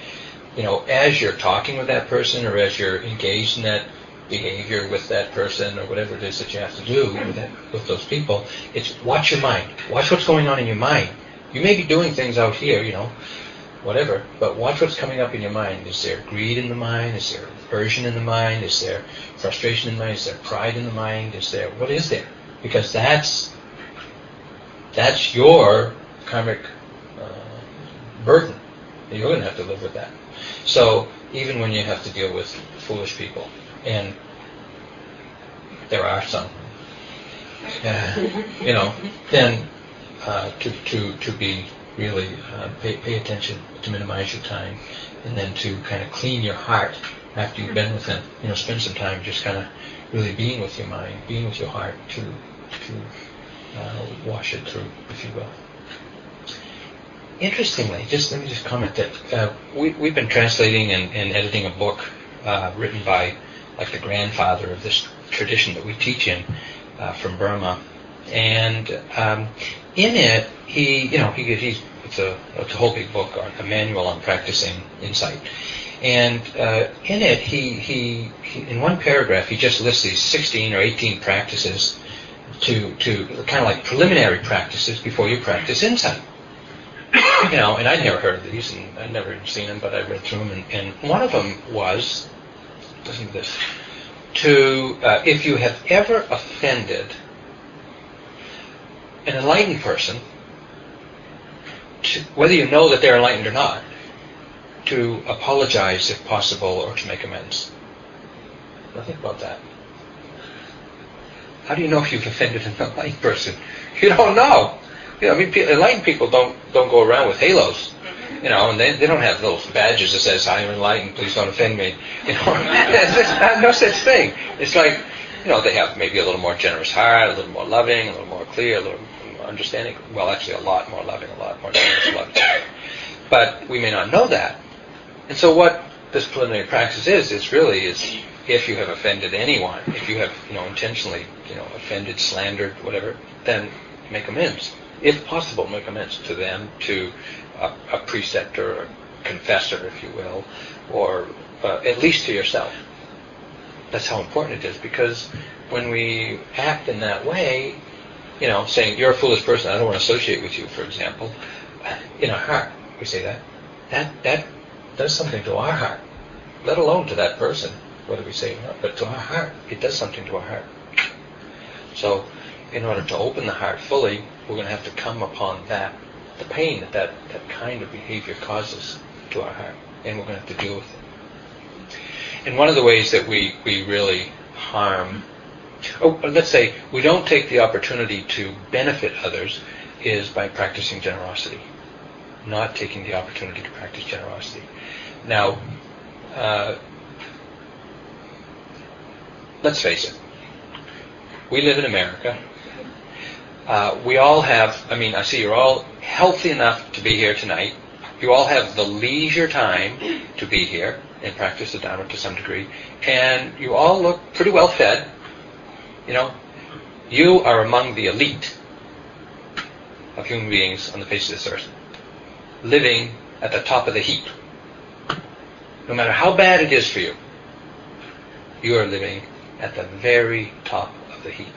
you know, as you're talking with that person or as you're engaged in that behavior with that person or whatever it is that you have to do with, that, with those people, it's watch your mind. Watch what's going on in your mind. You may be doing things out here, you know, whatever, but watch what's coming up in your mind. Is there greed in the mind? Is there aversion in the mind? Is there frustration in the mind? Is there pride in the mind? Is there, what is there? Because that's, that's your karmic uh, burden. You're going to have to live with that. So even when you have to deal with foolish people, and there are some, uh, you know, then uh, to, to, to be really uh, pay, pay attention to minimize your time, and then to kind of clean your heart after you've been with them. You know, spend some time just kind of really being with your mind, being with your heart to to uh, wash it through, if you will. interestingly, just let me just comment that uh, we, we've been translating and, and editing a book uh, written by like the grandfather of this tradition that we teach in uh, from Burma, and um, in it he you know he he's it's a it's a whole big book on a manual on practicing insight. And uh, in it, he, he, he, in one paragraph, he just lists these 16 or 18 practices to, to kind of like preliminary practices before you practice insight. You know, and I'd never heard of these, and I'd never seen them, but I read through them, and, and one of them was, listen to this, to, uh, if you have ever offended an enlightened person, to, whether you know that they're enlightened or not, to apologize if possible or to make amends. Now think about that. How do you know if you've offended an enlightened person? *laughs* You don't know. You know, I mean, enlightened people don't don't go around with halos, you know, and they, they don't have those badges that says "I am enlightened, please don't offend me." *laughs* You know, there's no such thing. It's like, you know, they have maybe a little more generous heart, a little more loving, a little more clear, a little more understanding. Well, actually, a lot more loving, a lot more generous, lot. But we may not know that. And so what this preliminary practice is, it's really is if you have offended anyone, if you have, you know, intentionally, you know, offended, slandered, whatever, then make amends. If possible, make amends to them, to a, a preceptor, a confessor, if you will, or uh, at least to yourself. That's how important it is because when we act in that way, you know, saying you're a foolish person, I don't want to associate with you, for example, in our heart we say that. That that does something to our heart, let alone to that person, whether we say it or not, but to our heart. It does something to our heart. So, in order to open the heart fully, we're going to have to come upon that, the pain that that, that kind of behavior causes to our heart, and we're going to have to deal with it. And one of the ways that we, we really harm, oh, let's say we don't take the opportunity to benefit others is by practicing generosity, not taking the opportunity to practice generosity. Now, uh, let's face it. We live in America. Uh, we all have, I mean, I see you're all healthy enough to be here tonight. You all have the leisure time to be here and practice the Dharma to some degree. And you all look pretty well fed. You know, you are among the elite of human beings on the face of this earth, living at the top of the heap no matter how bad it is for you, you are living at the very top of the heap.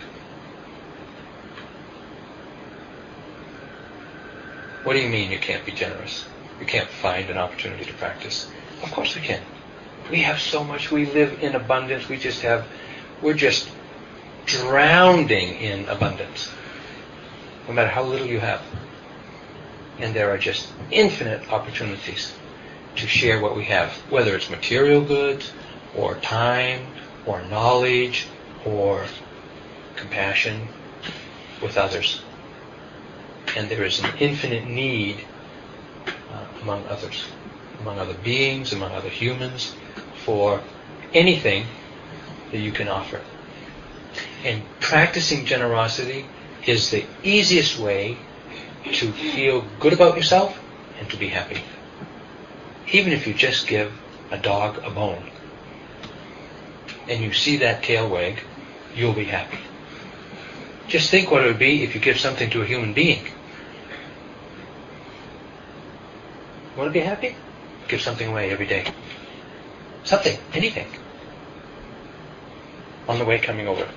What do you mean you can't be generous? You can't find an opportunity to practice? Of course we can. We have so much. We live in abundance. We just have, we're just drowning in abundance. No matter how little you have. And there are just infinite opportunities to share what we have, whether it's material goods or time or knowledge or compassion with others. And there is an infinite need uh, among others, among other beings, among other humans, for anything that you can offer. And practicing generosity is the easiest way to feel good about yourself and to be happy even if you just give a dog a bone and you see that tail wag, you'll be happy. Just think what it would be if you give something to a human being. Want to be happy? Give something away every day. Something, anything. On the way coming over,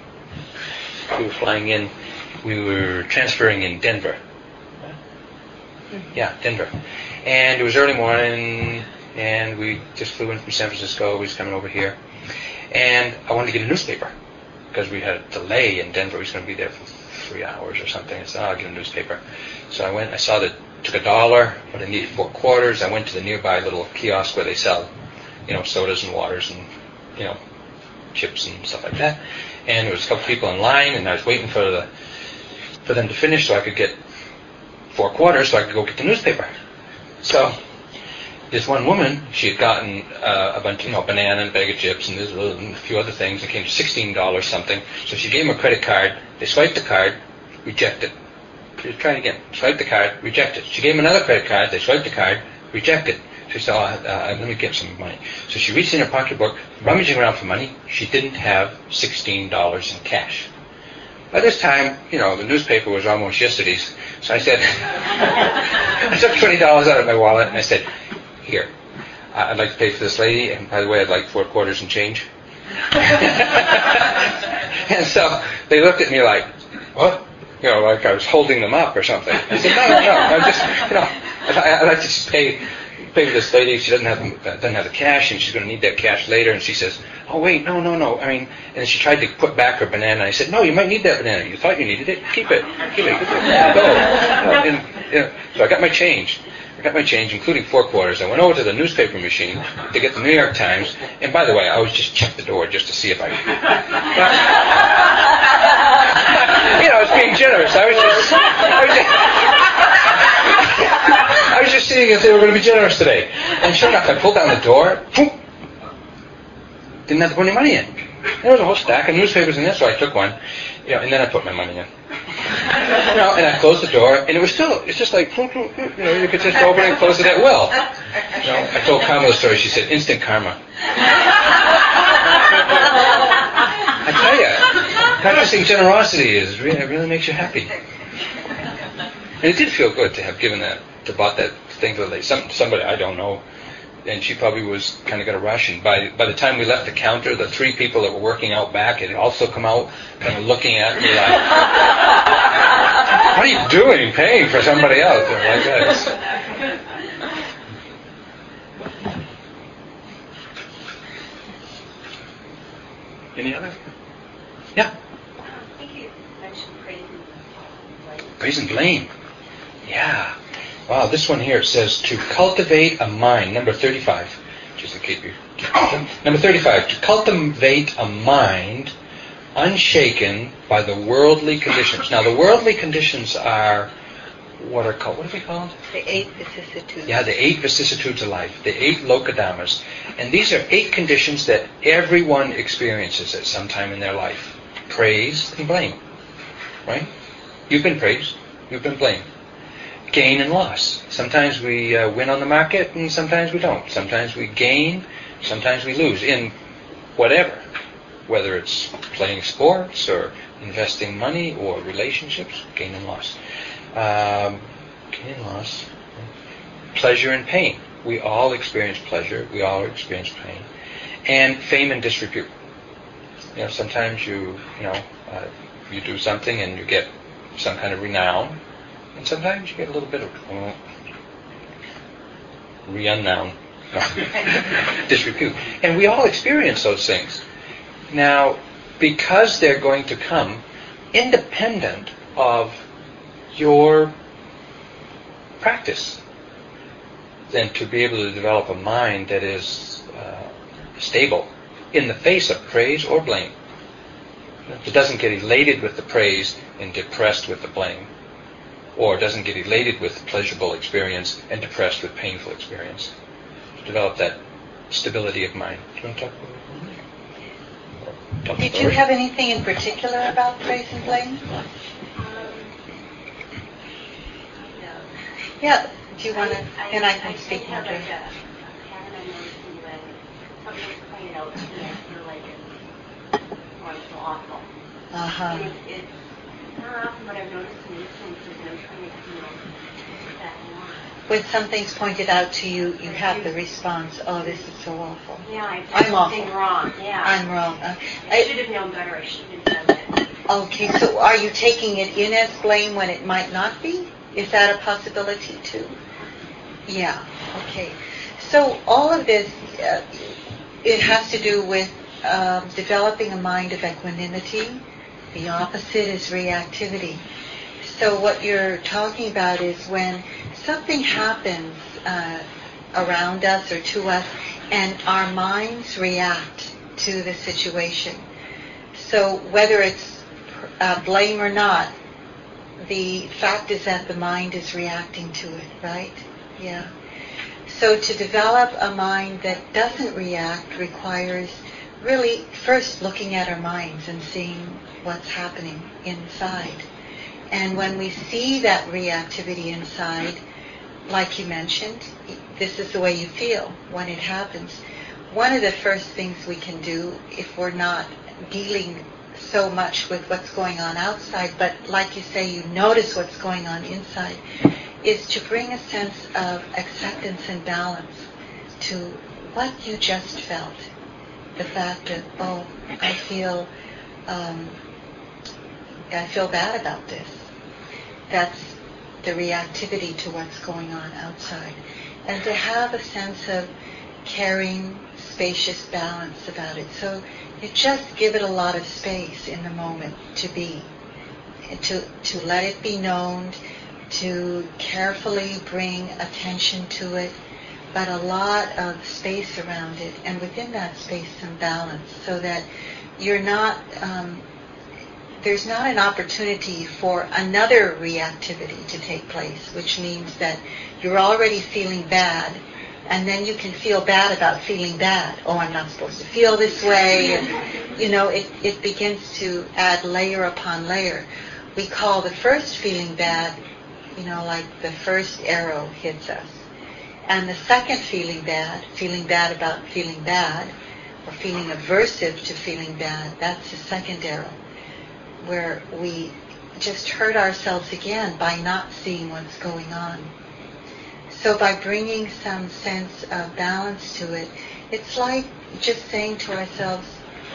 we were flying in, we were transferring in Denver. Yeah, Denver. And it was early morning, and we just flew in from San Francisco. We was coming over here, and I wanted to get a newspaper because we had a delay in Denver. We was going to be there for three hours or something. I said, oh, I'll get a newspaper. So I went. I saw that took a dollar, but I needed four quarters. I went to the nearby little kiosk where they sell, you know, sodas and waters and you know, chips and stuff like that. And there was a couple people in line, and I was waiting for the for them to finish so I could get four quarters so I could go get the newspaper. So this one woman, she had gotten uh, a bunch, you know, banana and bag of chips and, and a few other things. It came to sixteen dollars something. So she gave him a credit card. They swiped the card, rejected. She was tried again. Swiped the card, rejected. She gave him another credit card. They swiped the card, rejected. She said, oh, uh, let me get some money. So she reached in her pocketbook, rummaging around for money. She didn't have $16 in cash. By this time, you know, the newspaper was almost yesterday's. So I said, *laughs* I took $20 out of my wallet and I said, here, uh, I'd like to pay for this lady. And by the way, I'd like four quarters and change. *laughs* and so they looked at me like, what? You know, like I was holding them up or something. I said, no, no, no. I'm just, you know, I, I'd like to just pay pay for this lady. She doesn't have uh, doesn't have the cash, and she's going to need that cash later. And she says, "Oh wait, no, no, no. I mean," and she tried to put back her banana. And I said, "No, you might need that banana. You thought you needed it. Keep it. Keep it. Keep it. Go." *laughs* And, you know, so I got my change. I got my change, including four quarters. I went over to the newspaper machine to get the New York Times. And by the way, I always just check the door just to see if I. *laughs* you know, I was being generous. I was just. I was just I was just seeing if they were going to be generous today. And sure enough, I pulled down the door. Boom, didn't have to put any money in. There was a whole stack of newspapers in there, so I took one. You know, and then I put my money in. You know, and I closed the door, and it was still, it's just like, you know, you could just open and close it at will. You know, I told Kamala the story. She said, instant karma. I tell you, practicing generosity is really, it really makes you happy. And it did feel good to have given that, to bought that thing for some somebody I don't know, and she probably was kind of got a rush. And by by the time we left the counter, the three people that were working out back had also come out, kind of looking at me like, "What are you doing, paying for somebody else?" Or like that. Any other? Yeah. I think you mentioned praise and blame. Praise and blame. Yeah. Wow, this one here says to cultivate a mind, number 35. Just to keep you. Number 35. To cultivate a mind unshaken by the worldly conditions. Now, the worldly conditions are what are called, what are they called? The eight vicissitudes. Yeah, the eight vicissitudes of life, the eight lokadhammas. And these are eight conditions that everyone experiences at some time in their life. Praise and blame. Right? You've been praised, you've been blamed. Gain and loss. Sometimes we uh, win on the market and sometimes we don't. Sometimes we gain, sometimes we lose in whatever. Whether it's playing sports or investing money or relationships, gain and loss. Um, gain and loss. Pleasure and pain. We all experience pleasure. We all experience pain. And fame and disrepute. You know, sometimes you, you know, uh, you do something and you get some kind of renown, and sometimes you get a little bit of uh, renown, *laughs* disrepute. And we all experience those things. Now, because they're going to come independent of your practice, then to be able to develop a mind that is uh, stable in the face of praise or blame. that doesn't get elated with the praise and depressed with the blame. Or doesn't get elated with pleasurable experience and depressed with painful experience. To develop that stability of mind. Do you want to talk about Tell the Did you have anything in particular about praise and blame? Um, yeah. Do you want to? Then I can speak more have to like it. a, a pattern I'm noticing when something's pointed out to me, I feel like uh-huh. it's going so awful. Uh huh. And it's, it's not often, but I've noticed in these instances, and I'm trying to, you know, fix that more. When something's pointed out to you, you have the response, "Oh, this is so awful. Yeah, I I'm something awful. wrong, yeah. I'm wrong." Uh, I should have known better, I shouldn't have done that. Okay, so are you taking it in as blame when it might not be? Is that a possibility too? Yeah, okay. So all of this, uh, it has to do with um, developing a mind of equanimity. The opposite is reactivity. So what you're talking about is when something happens uh, around us or to us and our minds react to the situation. So whether it's uh, blame or not, the fact is that the mind is reacting to it, right? Yeah. So to develop a mind that doesn't react requires really first looking at our minds and seeing what's happening inside. And when we see that reactivity inside, like you mentioned, this is the way you feel when it happens. One of the first things we can do if we're not dealing so much with what's going on outside, but like you say, you notice what's going on inside, is to bring a sense of acceptance and balance to what you just felt. The fact that, oh, I feel, um, I feel bad about this. That's the reactivity to what's going on outside. And to have a sense of caring, spacious balance about it. So you just give it a lot of space in the moment to be, to, to let it be known, to carefully bring attention to it, but a lot of space around it, and within that space some balance, so that you're not, um, there's not an opportunity for another reactivity to take place, which means that you're already feeling bad, and then you can feel bad about feeling bad. Oh, I'm not supposed to feel this way. And, you know, it, it begins to add layer upon layer. We call the first feeling bad, you know, like the first arrow hits us. And the second feeling bad, feeling bad about feeling bad, or feeling aversive to feeling bad, that's the second arrow, where we just hurt ourselves again by not seeing what's going on. So by bringing some sense of balance to it, it's like just saying to ourselves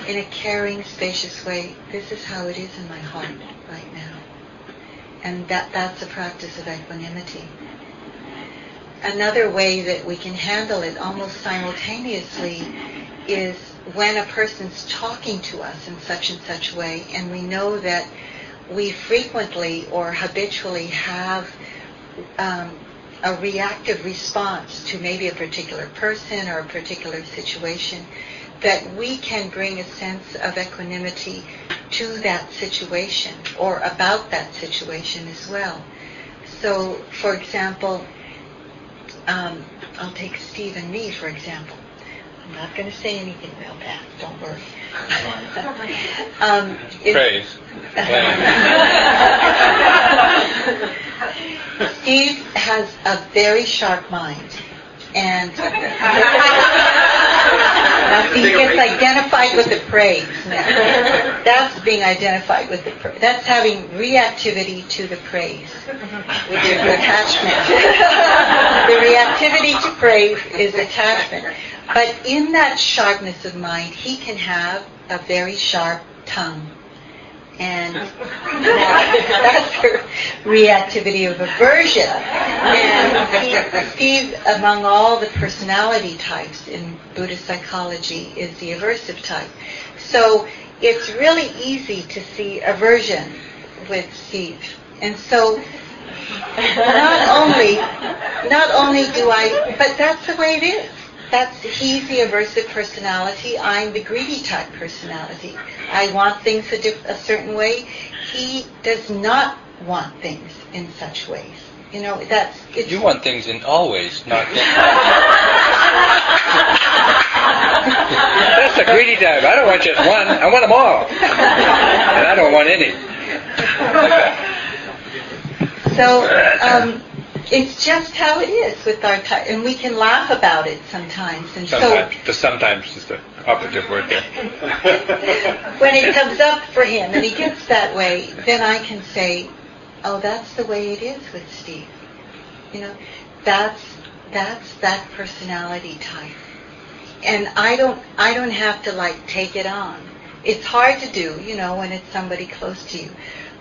in a caring, spacious way, this is how it is in my heart right now. And that, that's a practice of equanimity. Another way that we can handle it almost simultaneously is when a person's talking to us in such and such way and we know that we frequently or habitually have um, a reactive response to maybe a particular person or a particular situation, that we can bring a sense of equanimity to that situation or about that situation as well. So, for example, um, I'll take Steve and me, for example. I'm not going to say anything about that. Don't worry. *laughs* um, Praise. *laughs* Steve has a very sharp mind, and *laughs* now he gets identified with the praise. Now. That's being identified with the praise. That's having reactivity to the praise, which is attachment. the reactivity to praise is attachment. But in that sharpness of mind, he can have a very sharp tongue and *laughs* that's her reactivity of aversion. And Steve, among all the personality types in Buddhist psychology, is the aversive type. So it's really easy to see aversion with Steve. And so not only not only do I but that's the way it is that's he's the aversive personality. I'm the greedy type personality. I want things a, diff, a certain way. He does not want things in such ways. You know, that's it's, You want things in all ways, not *laughs* That's a greedy type. I don't want just one. I want them all, and I don't want any. So um, it's just how it is with our time, and we can laugh about it sometimes. And sometimes, so, the sometimes is the operative word there. *laughs* *laughs* when it comes up for him and he gets that way, then I can say, "Oh, that's the way it is with Steve." You know, that's that's that personality type, and I don't I don't have to like take it on. It's hard to do, you know, when it's somebody close to you,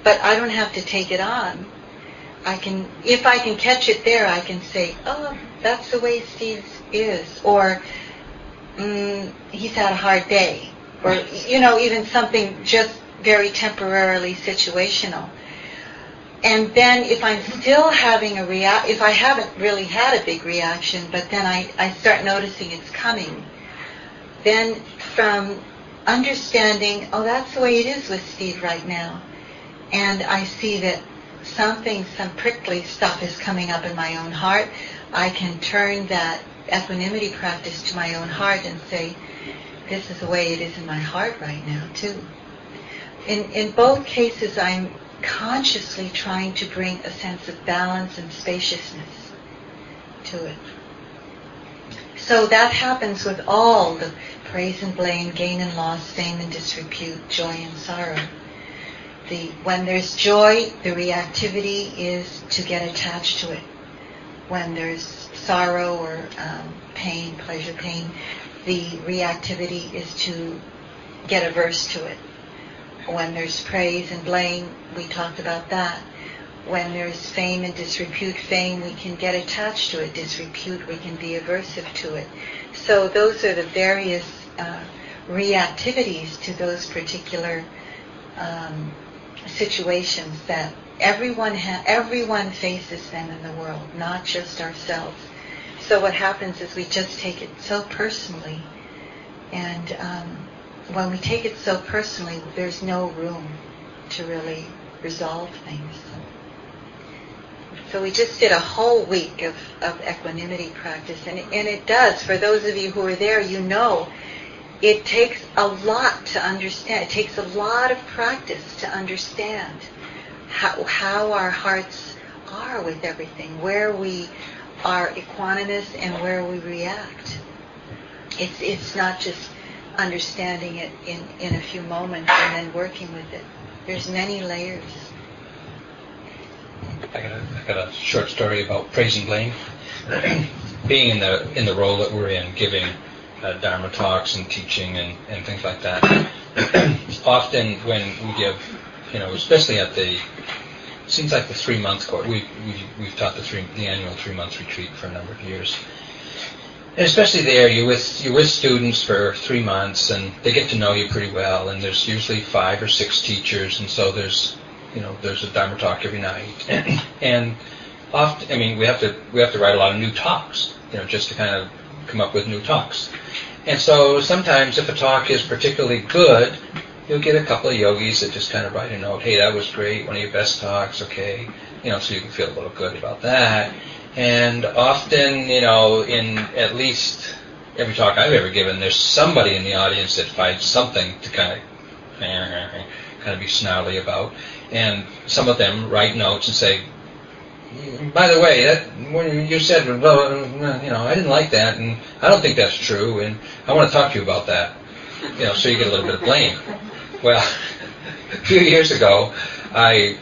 but I don't have to take it on I can, if I can catch it there, I can say, oh, that's the way Steve is, or mm, he's had a hard day, or you know, even something just very temporarily situational. And then if I'm still having a react, if I haven't really had a big reaction, but then I, I start noticing it's coming, then from understanding, oh, that's the way it is with Steve right now, and I see that something, some prickly stuff is coming up in my own heart, I can turn that equanimity practice to my own heart and say, this is the way it is in my heart right now too. In, in both cases, I'm consciously trying to bring a sense of balance and spaciousness to it. So that happens with all the praise and blame, gain and loss, fame and disrepute, joy and sorrow. The, when there's joy, the reactivity is to get attached to it. When there's sorrow or um, pain, pleasure, pain, the reactivity is to get averse to it. When there's praise and blame, we talked about that. When there's fame and disrepute, fame, we can get attached to it. Disrepute, we can be aversive to it. So those are the various uh, reactivities to those particular um, situations that everyone ha- everyone faces them in the world, not just ourselves. So what happens is we just take it so personally, and um, when we take it so personally, there's no room to really resolve things. So we just did a whole week of, of equanimity practice, and, and it does. For those of you who are there, you know it takes a lot to understand. It takes a lot of practice to understand how, how our hearts are with everything, where we are equanimous and where we react. It's, it's not just understanding it in, in a few moments and then working with it. There's many layers. I got a, I got a short story about praise and blame. Being in the in the role that we're in, giving uh, Dharma talks and teaching and, and things like that. *clears throat* Often when we give, you know, especially at the seems like the three month course. We, we we've taught the three the annual three month retreat for a number of years. And especially there, you're with you're with students for three months, and they get to know you pretty well. And there's usually five or six teachers, and so there's you know there's a Dharma talk every night, *clears throat* and often I mean we have to we have to write a lot of new talks, you know, just to kind of come up with new talks. And so sometimes if a talk is particularly good, you'll get a couple of yogis that just kind of write a note, hey, that was great, one of your best talks, okay, you know, so you can feel a little good about that. And often, you know, in at least every talk I've ever given, there's somebody in the audience that finds something to kind of *laughs* kind of be snarly about. And some of them write notes and say, by the way, that when you said, well, you know, I didn't like that, and I don't think that's true, and I want to talk to you about that. You know, so you get a little bit of blame. Well, *laughs* a few years ago, I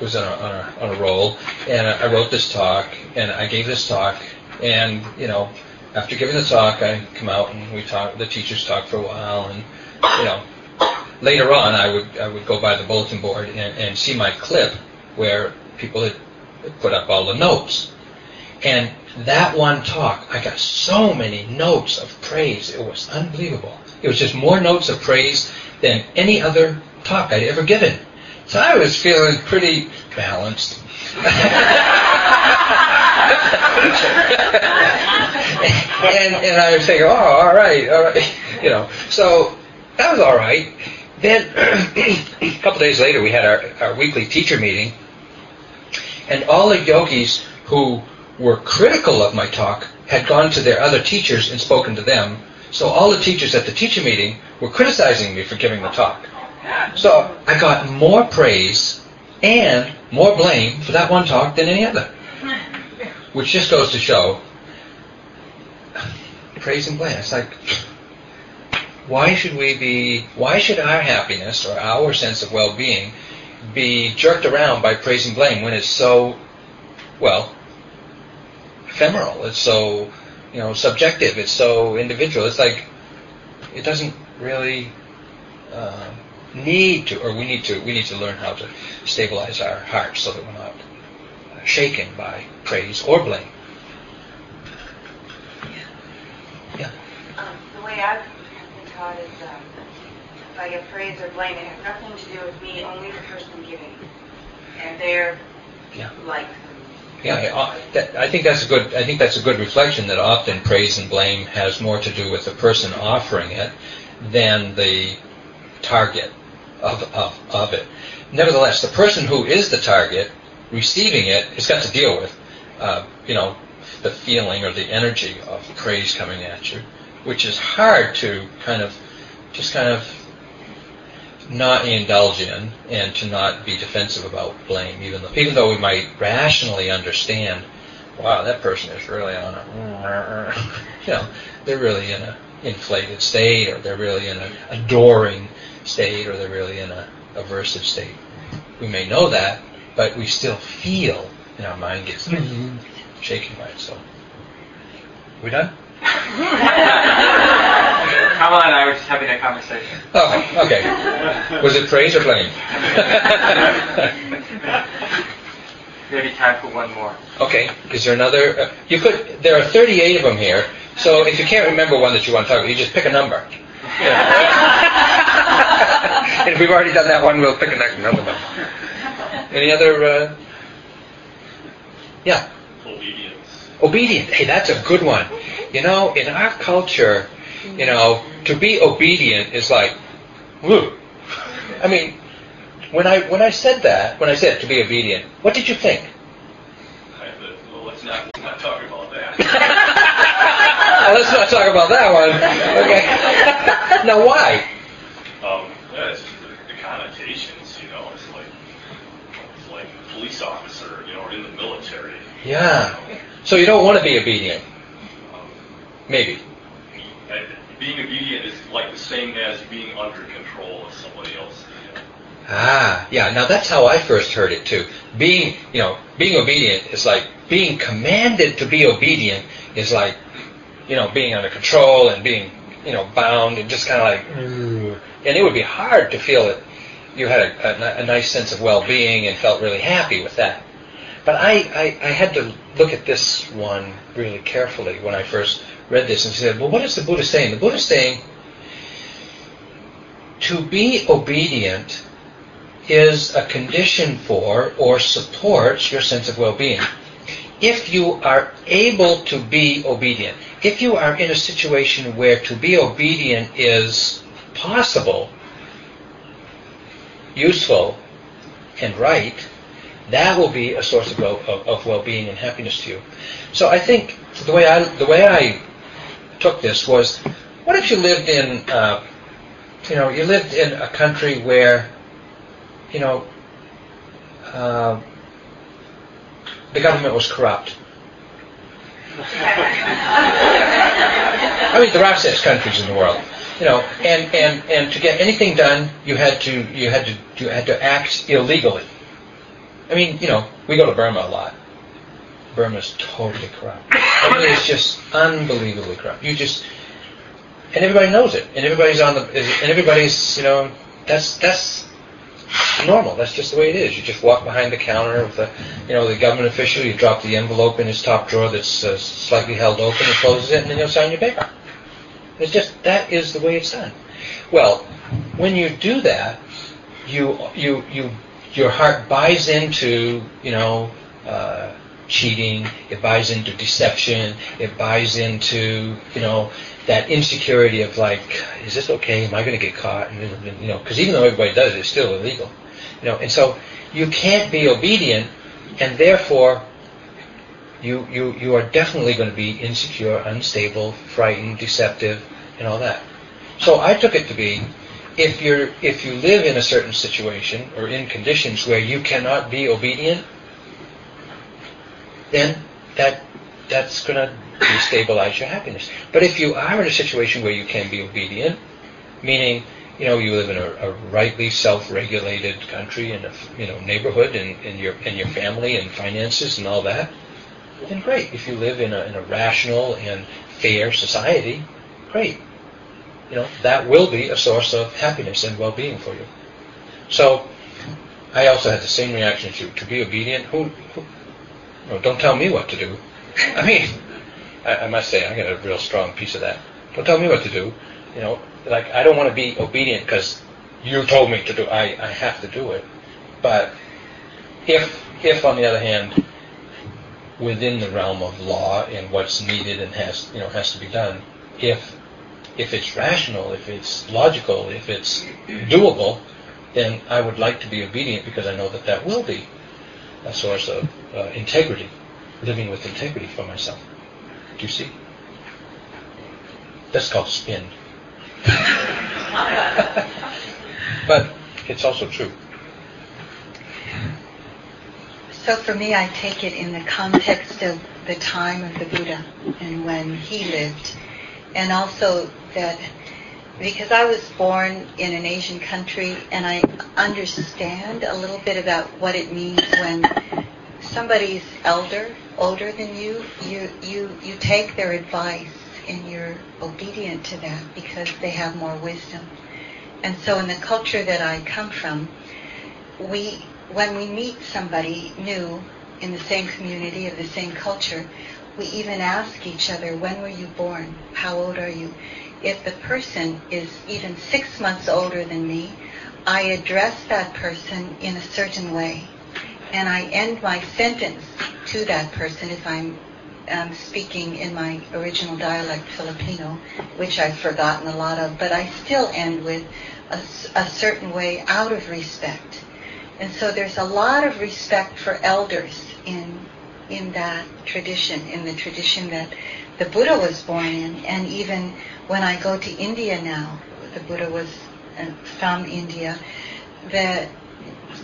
was on a, on a, on a roll, and I wrote this talk, and I gave this talk, and you know, after giving the talk, I come out and we talk. The teachers talk for a while, and you know, later on, I would I would go by the bulletin board and, and see my clip where people had put up all the notes. And that one talk, I got so many notes of praise. It was unbelievable. It was just more notes of praise than any other talk I'd ever given. So I was feeling pretty balanced. *laughs* and, and I was thinking, oh, all right, all right, you know. So that was all right. Then *clears throat* a couple days later, we had our, our weekly teacher meeting, and all the yogis who were critical of my talk had gone to their other teachers and spoken to them. So all the teachers at the teacher meeting were criticizing me for giving the talk. So I got more praise and more blame for that one talk than any other. Which just goes to show praise and blame. It's like, why should we be, why should our happiness or our sense of well-being be jerked around by praise and blame when it's so, well, ephemeral. It's so, you know, subjective. It's so individual. It's like it doesn't really uh, need to, or we need to, we need to learn how to stabilize our hearts so that we're not shaken by praise or blame. Yeah. Um, the way I've been taught is if I get praise or blame, it has nothing to do with me, only the person giving, and their Yeah. like. Yeah, I- I think that's a good. I think that's a good reflection that often praise and blame has more to do with the person offering it than the target of, of, of it. Nevertheless, the person who is the target receiving it has got to deal with, uh, you know, the feeling or the energy of praise coming at you, which is hard to kind of just kind of not indulge in and to not be defensive about blame, even though even though we might rationally understand, wow, that person is really on a, *laughs* you know, they're really in a inflated state, or they're really in an adoring state, or they're really in a aversive state. We may know that, but we still feel, and our mind gets mm-hmm. shaken by it. So, we done? *laughs* Kamala and I were just having a conversation. Oh, okay. Was it praise or blame? *laughs* Maybe time for one more. okay. Is there another? Uh, you could. There are 38 of them here. So if you can't remember one that you want to talk about, you just pick a number. and *laughs* if we've already done that one, we'll pick another number. Any other? Uh, yeah. Obedience. Obedient. Hey, that's a good one. You know, in our culture, you know, to be obedient is like, woo. I mean, when I when I said that, when I said to be obedient, what did you think? I, thought, well, let's not, not talk about that. *laughs* Well, let's not talk about that one. Okay. *laughs* now, why? Um, yeah, it's just the, the connotations, you know. It's like it's like a police officer, you know, or in the military. Yeah. So you don't want to be obedient. Maybe. And being obedient is like the same as being under control of somebody else. You know? Ah, yeah. Now that's how I first heard it too. Being, you know, being obedient is like being commanded to be obedient is like, you know, being under control and being, you know, bound and just kind of like, "Ugh." and it would be hard to feel that you had a, a, a nice sense of well-being and felt really happy with that. But I, I, I had to look at this one really carefully when I first read this and said, well, what is the Buddha saying? The Buddha is saying to be obedient is a condition for or supports your sense of well-being. If you are able to be obedient, if you are in a situation where to be obedient is possible, useful, and right, that will be a source of, well, of, of well-being and happiness to you. So I think the way I the way I took this was, what if you lived in, uh, you know, you lived in a country where, you know, uh, the government was corrupt. I mean, there are such countries in the world, you know, and, and, and to get anything done, you had to you had to you had to act illegally. I mean, you know, we go to Burma a lot. Burma's totally corrupt. I mean, it's just unbelievably corrupt. You just and everybody knows it, and everybody's on the and everybody's you know that's that's normal. That's just the way it is. You just walk behind the counter of the, you know, the government official. You drop the envelope in his top drawer that's uh, slightly held open. and closes it, and then you'll sign your paper. It's just that is the way it's done. Well, when you do that, you you you your heart buys into you know uh, cheating. It buys into deception. It buys into you know that insecurity of like, is this okay? Am I going to get caught? And, you know, because even though everybody does it, it's still illegal. You know, and so you can't be obedient, and therefore you you you are definitely going to be insecure, unstable, frightened, deceptive, and all that. So I took it to be if you're if you live in a certain situation or in conditions where you cannot be obedient, then that that's going to destabilize your happiness. But if you are in a situation where you can be obedient, meaning you know you live in a, a rightly self-regulated country and a you know neighborhood and, and your and your family and finances and all that, then great. If you live in a, in a rational and fair society, great. You know that will be a source of happiness and well-being for you. So I also had the same reaction to to be obedient. Who, who no, don't tell me what to do. I mean, I, I must say I got a real strong piece of that. Don't tell me what to do. You know, like I don't want to be obedient because you told me to do. I I have to do it. But if if on the other hand, within the realm of law and what's needed and has you know has to be done, if if it's rational, if it's logical, if it's doable, then I would like to be obedient because I know that that will be a source of uh, integrity, living with integrity for myself. Do you see? That's called spin. *laughs* but it's also true. So for me, I take it in the context of the time of the Buddha and when he lived, and also that because I was born in an Asian country and I understand a little bit about what it means when somebody's elder, older than you, you, you, you take their advice and you're obedient to that because they have more wisdom. And so in the culture that I come from, we, when we meet somebody new in the same community of the same culture, we even ask each other, when were you born? How old are you? If the person is even six months older than me, I address that person in a certain way. And I end my sentence to that person if I'm um, speaking in my original dialect Filipino, which I've forgotten a lot of, but I still end with a, a certain way out of respect. And so there's a lot of respect for elders in in that tradition, in the tradition that the Buddha was born in, and even when I go to India now, the Buddha was uh, from India, that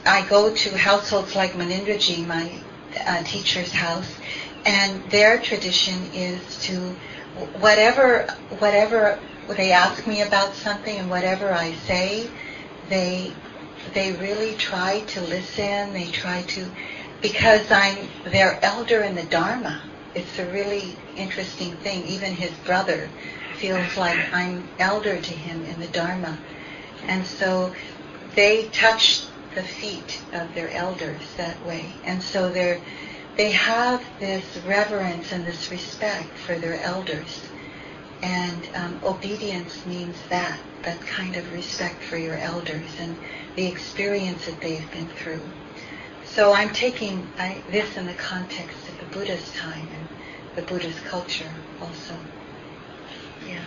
I go to households like Munindraji, my uh, teacher's house, and their tradition is to whatever whatever they ask me about something and whatever I say, they they really try to listen. They try to because I'm their elder in the Dharma. It's a really interesting thing. Even his brother feels like I'm elder to him in the Dharma. And so they touch the feet of their elders that way. And so they're, they have this reverence and this respect for their elders. And um, obedience means that, that kind of respect for your elders and the experience that they've been through. So I'm taking I, this in the context of the Buddha's time the Buddhist culture also. Yeah.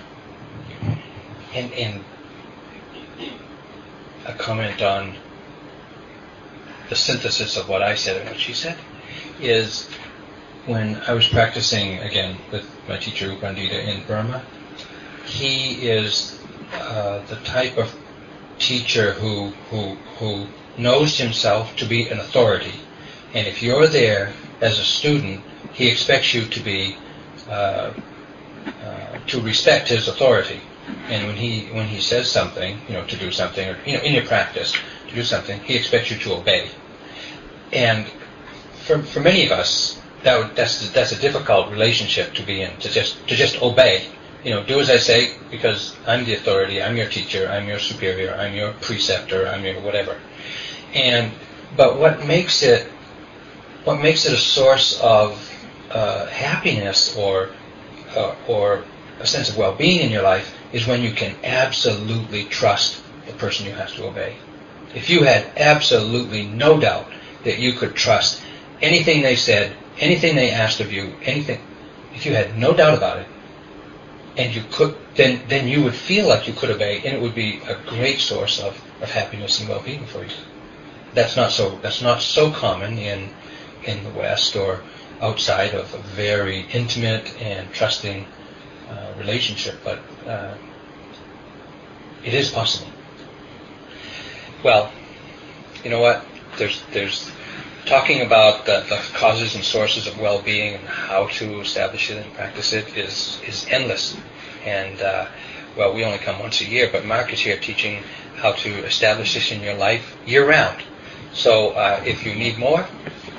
And, and a comment on the synthesis of what I said and what she said is when I was practicing again with my teacher U Pandita in Burma, he is uh, the type of teacher who who who knows himself to be an authority, and if you're there as a student, he expects you to be uh, uh, to respect his authority. And when he when he says something, you know, to do something, or you know, in your practice to do something, he expects you to obey. And for for many of us, that that's that's a difficult relationship to be in to just to just obey. You know, do as I say because I'm the authority, I'm your teacher, I'm your superior, I'm your preceptor, I'm your whatever. And but what makes it what makes it a source of uh, happiness or uh, or a sense of well-being in your life is when you can absolutely trust the person you have to obey. If you had absolutely no doubt that you could trust anything they said, anything they asked of you, anything, if you had no doubt about it, and you could, then then you would feel like you could obey, and it would be a great source of, of happiness and well-being for you that's not so that's not so common in in the West or outside of a very intimate and trusting uh, relationship, but uh, it is possible. Well, you know what? There's there's talking about the, the causes and sources of well-being and how to establish it and practice it is is endless. And uh, well, we only come once a year, but Mark is here teaching how to establish this in your life year round. So uh, if you need more,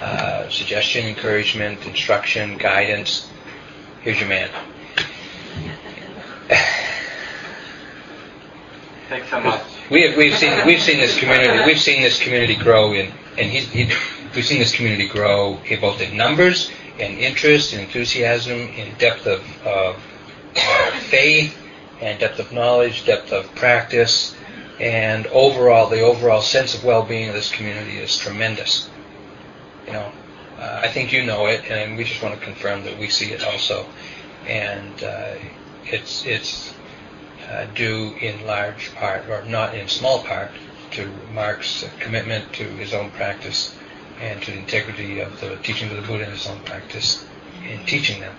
uh, suggestion, encouragement, instruction, guidance, here's your man. Thanks so much. We have, we've seen we've seen this community we've seen this community grow in and he, he, we've seen this community grow in both in numbers, in interest, in enthusiasm, in depth of, of uh, faith, and depth of knowledge, depth of practice, and overall, the overall sense of well-being of this community is tremendous. You know, uh, I think you know it, and we just want to confirm that we see it also. And uh, it's it's uh, due in large part, or not in small part, to Mark's commitment to his own practice and to the integrity of the teachings of the Buddha in his own practice in teaching them,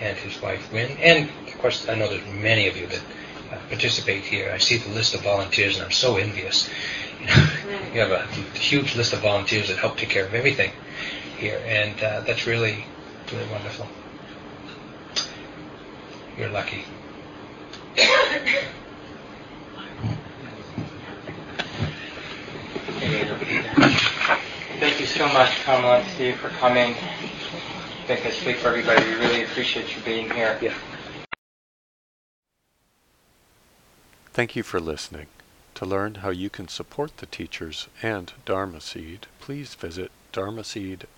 and his wife Wynn, and of course I know there's many of you that uh, participate here. I see the list of volunteers and I'm so envious. *laughs* you have a huge list of volunteers that help take care of everything here, and uh, that's really, really wonderful. You're lucky. Thank you so much, Kamala and Steve, for coming. I think I speak for everybody. We really appreciate you being here. Yeah. Thank you for listening. To learn how you can support the teachers and Dharma Seed, please visit dharma dharmaseed.org